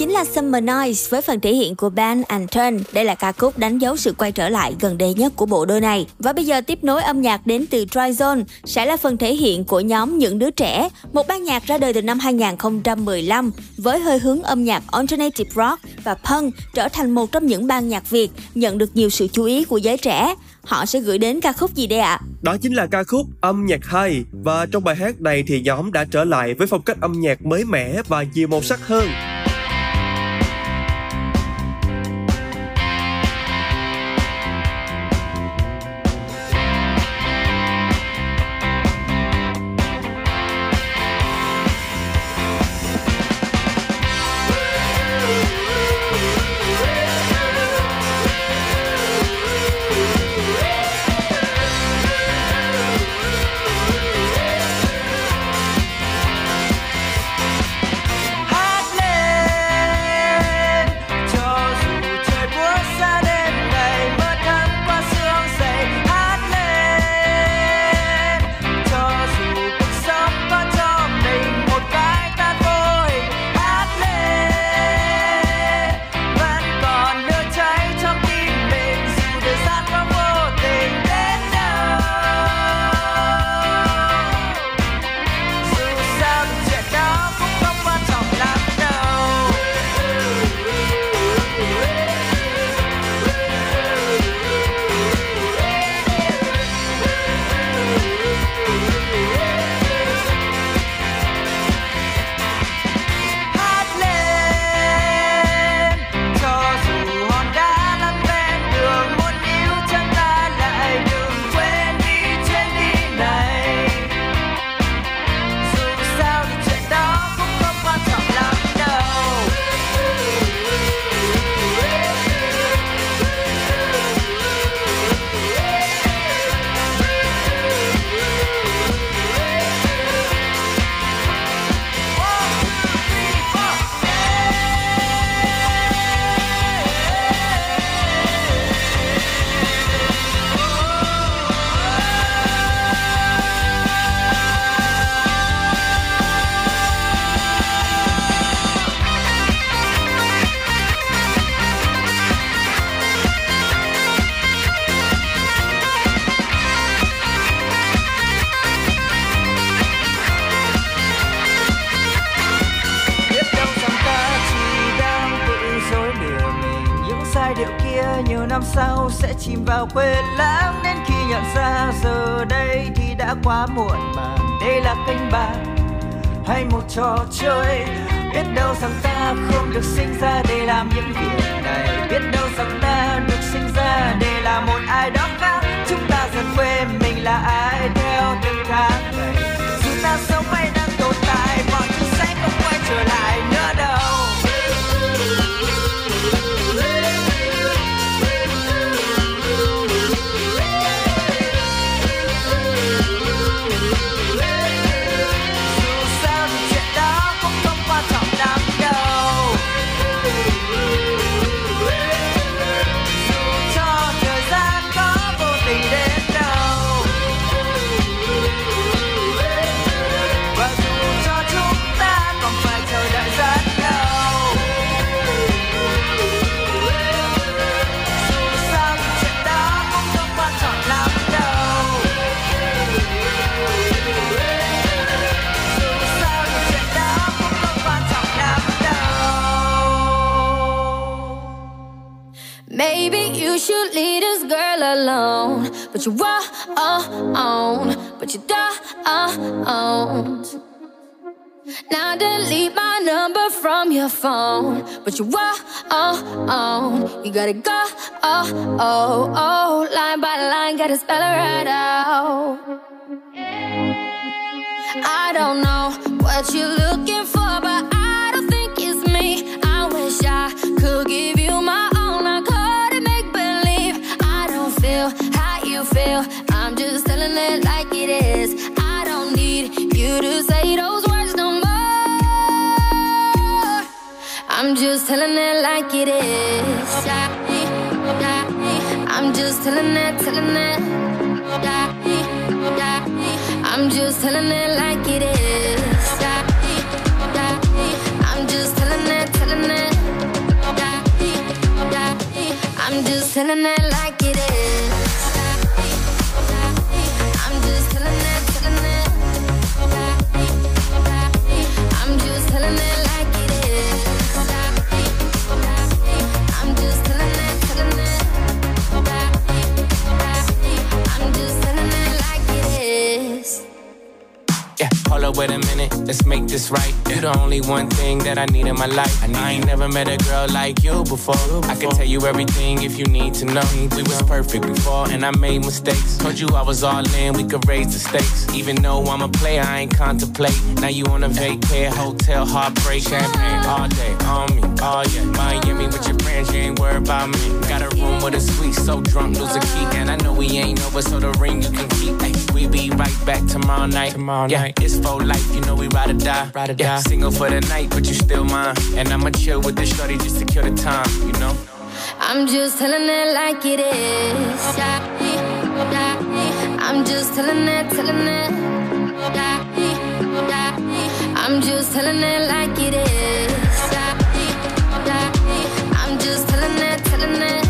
S3: Chính là Summer Noise với phần thể hiện của band and Turn. Đây là ca khúc đánh dấu sự quay trở lại gần đây nhất của bộ đôi này. Và bây giờ tiếp nối âm nhạc đến từ Tryzone sẽ là phần thể hiện của nhóm Những Đứa Trẻ, một ban nhạc ra đời từ năm 2015 với hơi hướng âm nhạc alternative rock và punk trở thành một trong những ban nhạc Việt nhận được nhiều sự chú ý của giới trẻ. Họ sẽ gửi đến ca khúc gì đây ạ?
S2: Đó chính là ca khúc Âm nhạc hay và trong bài hát này thì nhóm đã trở lại với phong cách âm nhạc mới mẻ và nhiều màu sắc hơn.
S18: Nhiều năm sau sẽ chìm vào quên lãng. Đến khi nhận ra giờ đây thì đã quá muộn màng đây là kênh bạc hay một trò chơi. Biết đâu rằng ta không được sinh ra để làm những việc này. Biết đâu rằng ta được sinh ra để là một ai đó khác. Chúng ta dần quên mình là ai theo từng tháng ngày. Dù ta sống hay đang tồn tại, mọi thứ sẽ không quay trở lại nữa đâu.
S1: Alone. But you on, but you don't. Now delete my number from your phone. But you on, you gotta go. Oh, oh, oh, line by line, gotta spell it right out. I don't know what you're looking for, I'm just telling it like it is. I'm just telling it, telling it. I'm just telling it like it is. I'm just telling it, telling it. I'm just telling it like
S19: Hold up, wait a minute, let's make this right. You're the only one thing that I need in my life. I ain't never met a girl like you before. I can tell you everything if you need to know. We was perfect before, and I made mistakes. Told you I was all in, we could raise the stakes. Even though I'm a player, I ain't contemplate. Now you on a vacay, hotel, heartbreak, champagne all day on me. Oh yeah, Miami with your friends, you ain't worried about me. Got a room with a suite, so drunk, lose a key. And I know we ain't over, so the ring you can keep. Ay, we be right back tomorrow night. Tomorrow yeah, night. it's for life, you know we ride or die. Ride or yeah, die. Single for the night, but you still mine. And I'ma chill with the shorty just to kill the time, you know.
S1: I'm just telling it like it is. I'm just telling it, telling it. I'm just telling it like it is. I'm just telling it, telling it.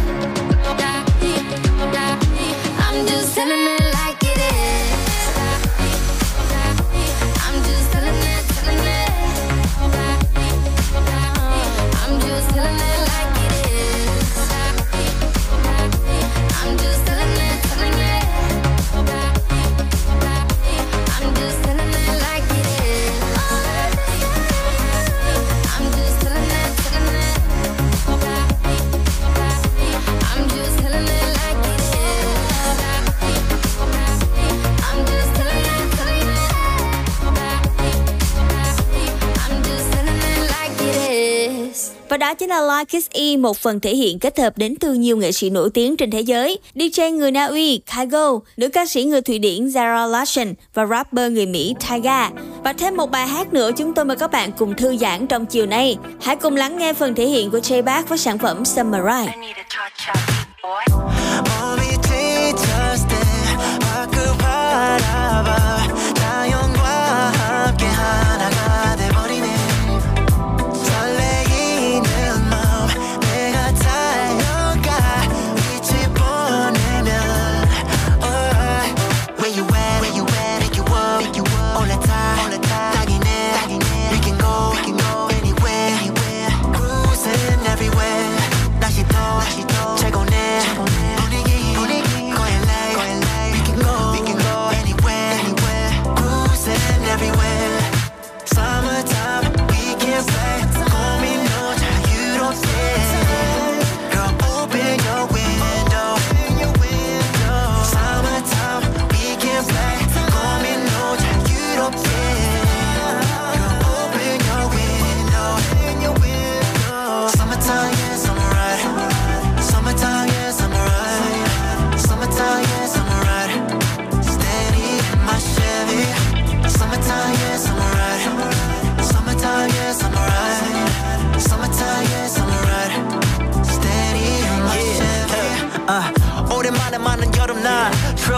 S1: I'm just telling like it
S3: đó chính là Like Kiss E, một phần thể hiện kết hợp đến từ nhiều nghệ sĩ nổi tiếng trên thế giới. DJ người Na Uy, Kygo, nữ ca sĩ người Thụy Điển Zara Larsson và rapper người Mỹ Tyga. Và thêm một bài hát nữa chúng tôi mời các bạn cùng thư giãn trong chiều nay. Hãy cùng lắng nghe phần thể hiện của J Bác với sản phẩm Summer Ride.
S5: 몸이 지쳤을 때 밖을 바라봐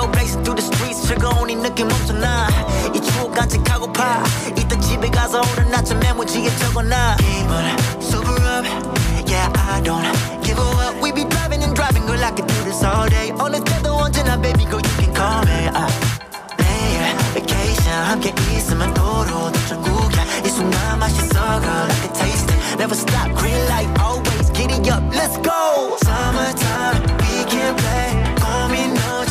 S20: 여름날 Trailblazing through the streets 즐거운 이 느낌 엄청나 이 추억 간직하고파 이따 집에 가서 오늘 아침 메모지에 적어놔
S5: 기분 sober up Yeah, I don't give a up We be driving and driving girl I could do this all day 어느 때도 언제나 baby girl you can call me 아, 매일 vacation 함께 있으면 도로 더 천국이야 이 순간 맛있어 girl I can taste it Never stop green light always giddy up let's go Summertime we can play 고민도 자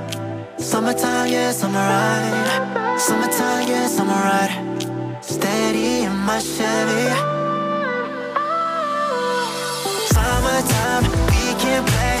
S5: Summertime yeah summer ride Summertime yeah summer ride Steady in my Chevy. Summertime, we can play.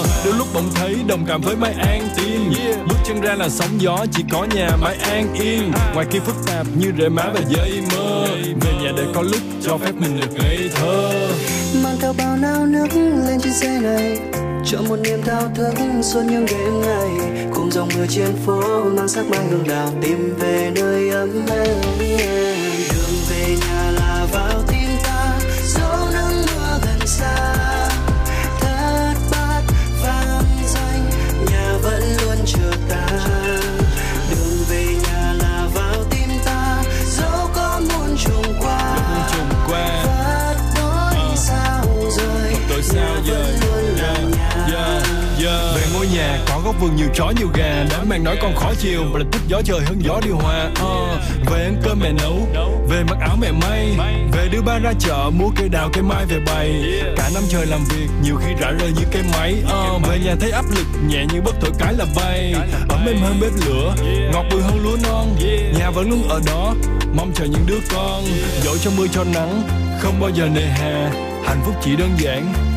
S21: đôi lúc bỗng thấy đồng cảm với mái an tiên. Bước chân ra là sóng gió, chỉ có nhà mái an yên. Ngoài kia phức tạp như rễ má và dây mơ. Về nhà để có lúc cho phép mình được ngây thơ.
S7: mang theo bao nao nước lên trên xe này chợ một niềm thao thức suốt những đêm ngày cùng dòng mưa trên phố mang sắc mai hương đào tìm về nơi ấm êm đường về nhà
S21: vườn nhiều chó nhiều gà. Đám mang nói con khó chiều Và là thích gió trời hơn gió điều hòa. Uh, Về ăn cơm mẹ nấu Về mặc áo mẹ may Về đưa ba ra chợ mua cây đào cây mai về bày. Cả năm trời làm việc nhiều khi rã rời như cây máy. Uh, Về nhà thấy áp lực nhẹ như bất thổi cái là bay. Ấm êm hơn bếp lửa Ngọt bùi hơn lúa non. Nhà vẫn luôn ở đó Mong chờ những đứa con. Dẫu cho mưa cho nắng Không bao giờ nề hà. Hạnh phúc chỉ đơn giản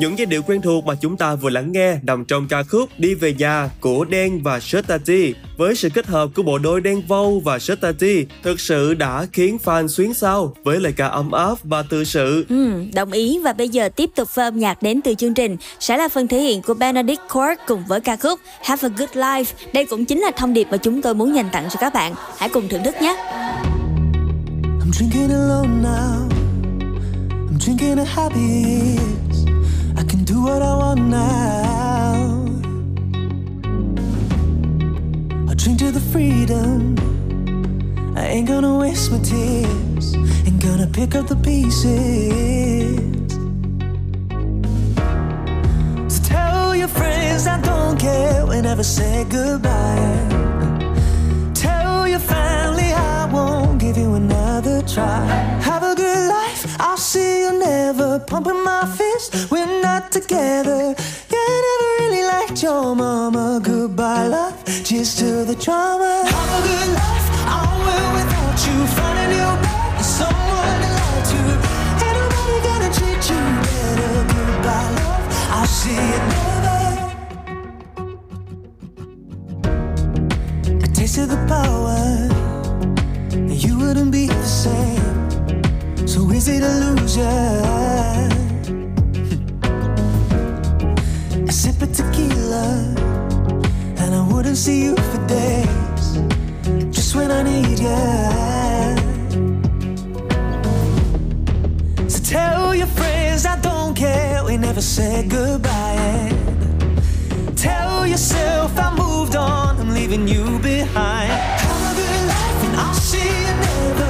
S2: Những giai điệu quen thuộc mà chúng ta vừa lắng nghe nằm trong ca khúc Đi về nhà của Đen và Shetati. Với sự kết hợp của bộ đôi Đen Vâu và Shetati, thực sự đã khiến fan xuyến sao với lời ca ấm áp và tự sự.
S3: Ừ, đồng ý và bây giờ tiếp tục với âm nhạc đến từ chương trình sẽ là phần thể hiện của Benedict Cork cùng với ca khúc Have a Good Life. Đây cũng chính là thông điệp mà chúng tôi muốn dành tặng cho các bạn. Hãy cùng thưởng thức nhé.
S7: I'm drinking alone now. I'm drinking a habit. I can do what I want now. I drink to the freedom. I ain't gonna waste my tears. Ain't gonna pick up the pieces. So tell your friends I don't care. We never say goodbye. Tell your family I won't give you another try. See you never. Pumping my fist, we're not together. Yeah, I never really liked your mama. Goodbye, love, cheers to the drama. Have a good life, I will without you. Find a new bed, someone to lie to. Ain't nobody gonna treat you better. Goodbye, love, I'll see you never. I tasted the power, you wouldn't be the same so easy to lose you. A sip of tequila, and I wouldn't see you for days. Just when I need you. So tell your friends I don't care. We never said goodbye. Tell yourself I moved on. I'm leaving you behind. Have a good life, and I'll see you never.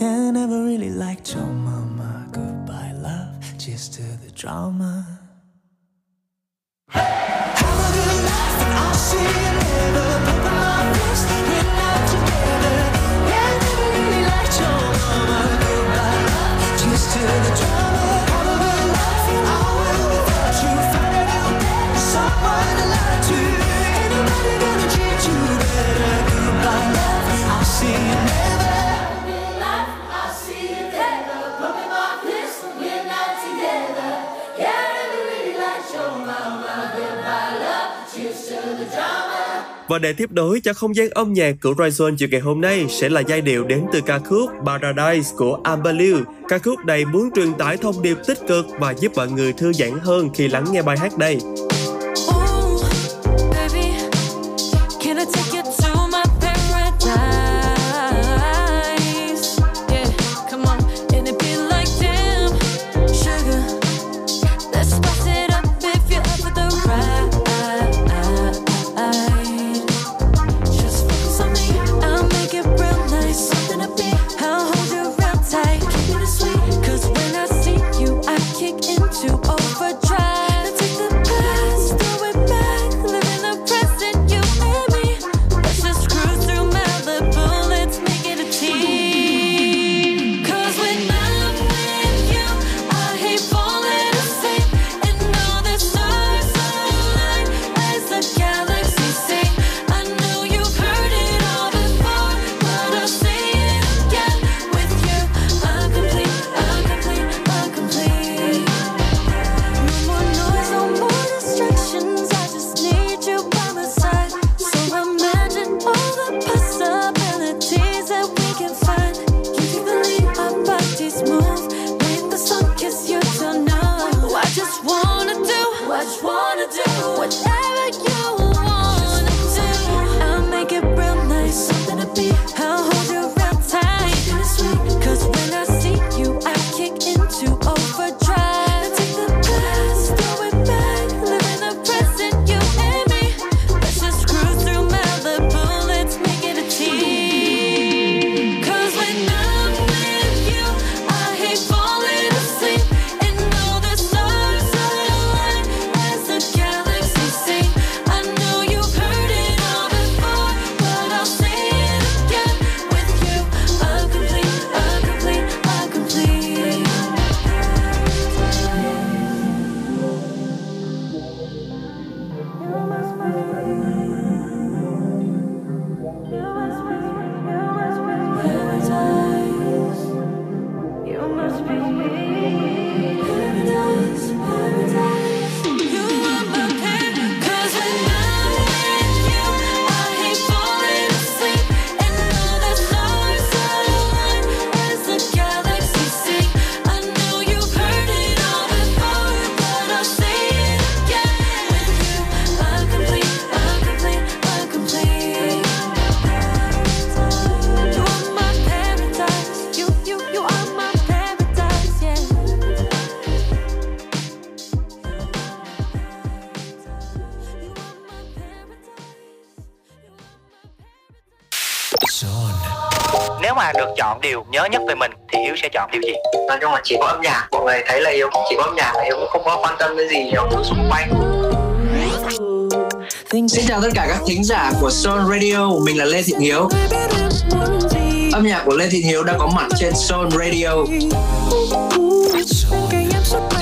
S7: Yeah, I never really liked your mama. Goodbye, love. Cheers to the drama. Never, but the love is we're not together. Yeah, I never really liked your.
S10: Và để tiếp nối cho không gian âm nhạc của Ryzen chiều ngày hôm nay sẽ là giai điệu đến từ ca khúc Paradise của Amber Liu. Ca khúc này muốn truyền tải thông điệp tích cực và giúp mọi người thư giãn hơn khi lắng nghe bài hát đây.
S22: gì
S23: nhiều thứ xung quanh.
S24: Xin chào tất cả các thính giả của Soul Radio, mình là Lê Thị Hiếu. Âm nhạc của Lê Thị Hiếu đã có mặt trên Soul Radio.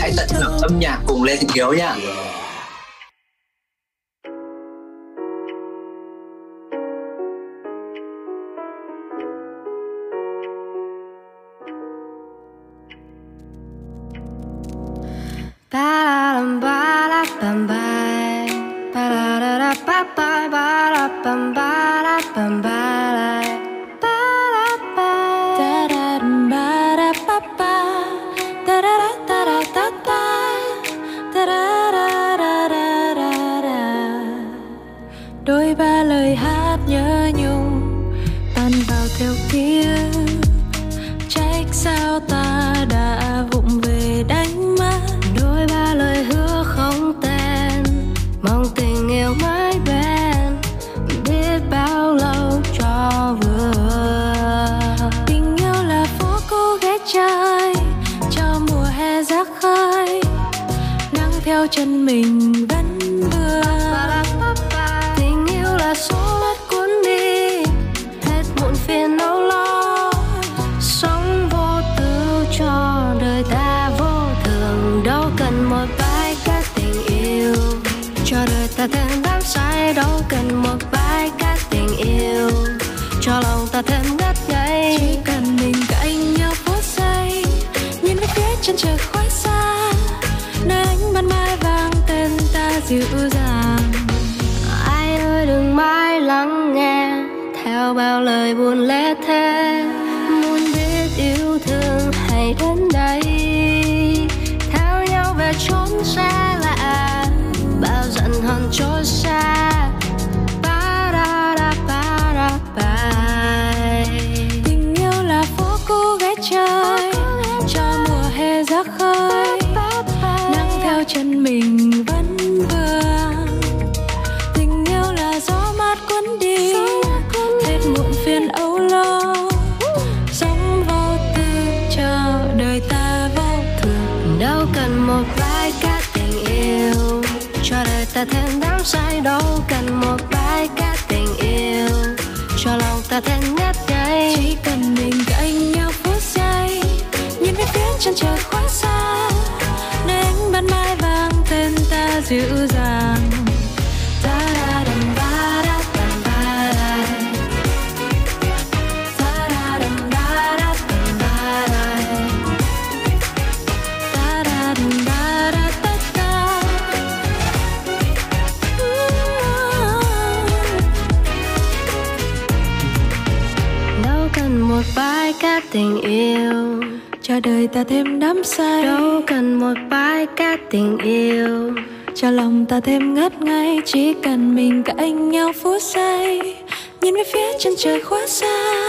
S24: Hãy tận hưởng âm nhạc cùng Lê Thị Hiếu nha.
S10: Sao ta đã vụng về đánh mất.
S8: Đôi ba lời hứa không tên. Mong tình yêu mãi bên. Biết bao lâu cho vừa.
S10: Tình yêu là phố cô ghé trai cho mùa hè rác khơi. Nắng theo chân mình
S8: ta thêm đắm say đâu cần một bài ca tình yêu cho lòng ta thêm ngất ngây
S10: chỉ cần mình
S8: cả anh nhau
S10: phút giây nhìn về phía chân trời khoác xa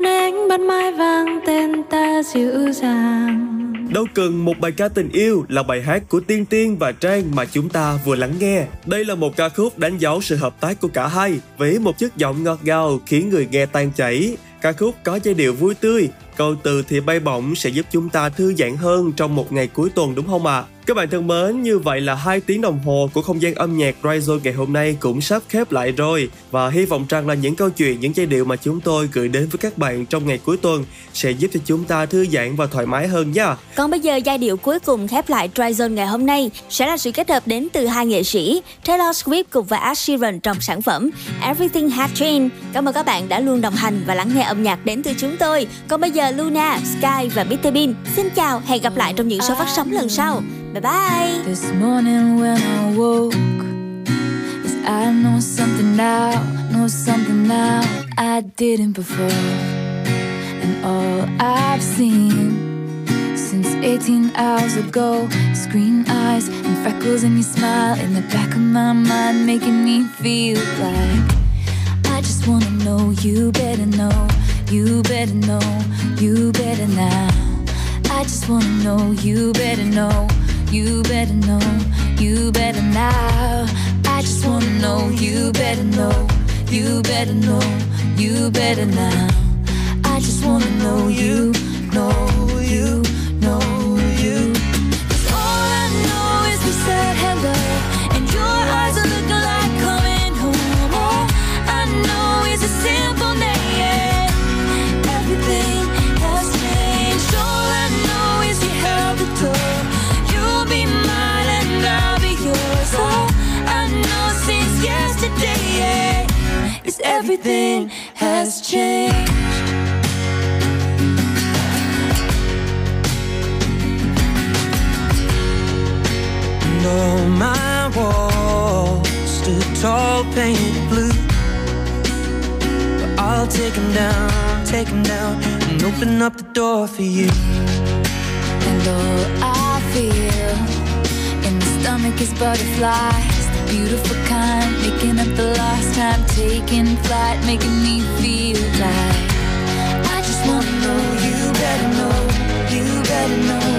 S10: nơi ánh ban mai vang tên ta dịu dàng
S2: Đâu cần một bài ca tình yêu là bài hát của Tiên Tiên và Trang mà chúng ta vừa lắng nghe. Đây là một ca khúc đánh dấu sự hợp tác của cả hai với một chất giọng ngọt ngào khiến người nghe tan chảy. Ca khúc có giai điệu vui tươi, câu từ thì bay bổng sẽ giúp chúng ta thư giãn hơn trong một ngày cuối tuần, đúng không ạ? À? Các bạn thân mến, như vậy là hai tiếng đồng hồ của không gian âm nhạc Rise ngày hôm nay cũng sắp khép lại rồi và hy vọng rằng là những câu chuyện, những giai điệu mà chúng tôi gửi đến với các bạn trong ngày cuối tuần sẽ giúp cho chúng ta thư giãn và thoải mái hơn nha.
S3: Còn bây giờ giai điệu cuối cùng khép lại Dry Zone ngày hôm nay sẽ là sự kết hợp đến từ hai nghệ sĩ Taylor Swift cùng với Ed Sheeran trong sản phẩm Everything Has Changed. Cảm ơn các bạn đã luôn đồng hành và lắng nghe âm nhạc đến từ chúng tôi. Còn bây giờ Luna, Sky và Mr Bean xin chào, hẹn gặp lại trong những số phát sóng lần sau. Bye bye.
S10: This morning when I woke, yes, I know something now, know something now I didn't before. And all I've seen since 18 hours ago is green eyes and freckles and your smile in the back of my mind, making me feel like I just wanna know you better know, you better know, you better now. I just wanna know you better know. You better know, you better now. I just wanna know, you better know, you better know, you better now. I just wanna know you, know Everything has changed. And all my walls
S7: stood tall, painted blue. But I'll take them down, take them down, and open up the door for you.
S9: And all I feel in my stomach is butterfly beautiful kind, making up the lost time, taking flight, making me feel like I just wanna know you better know, you better know.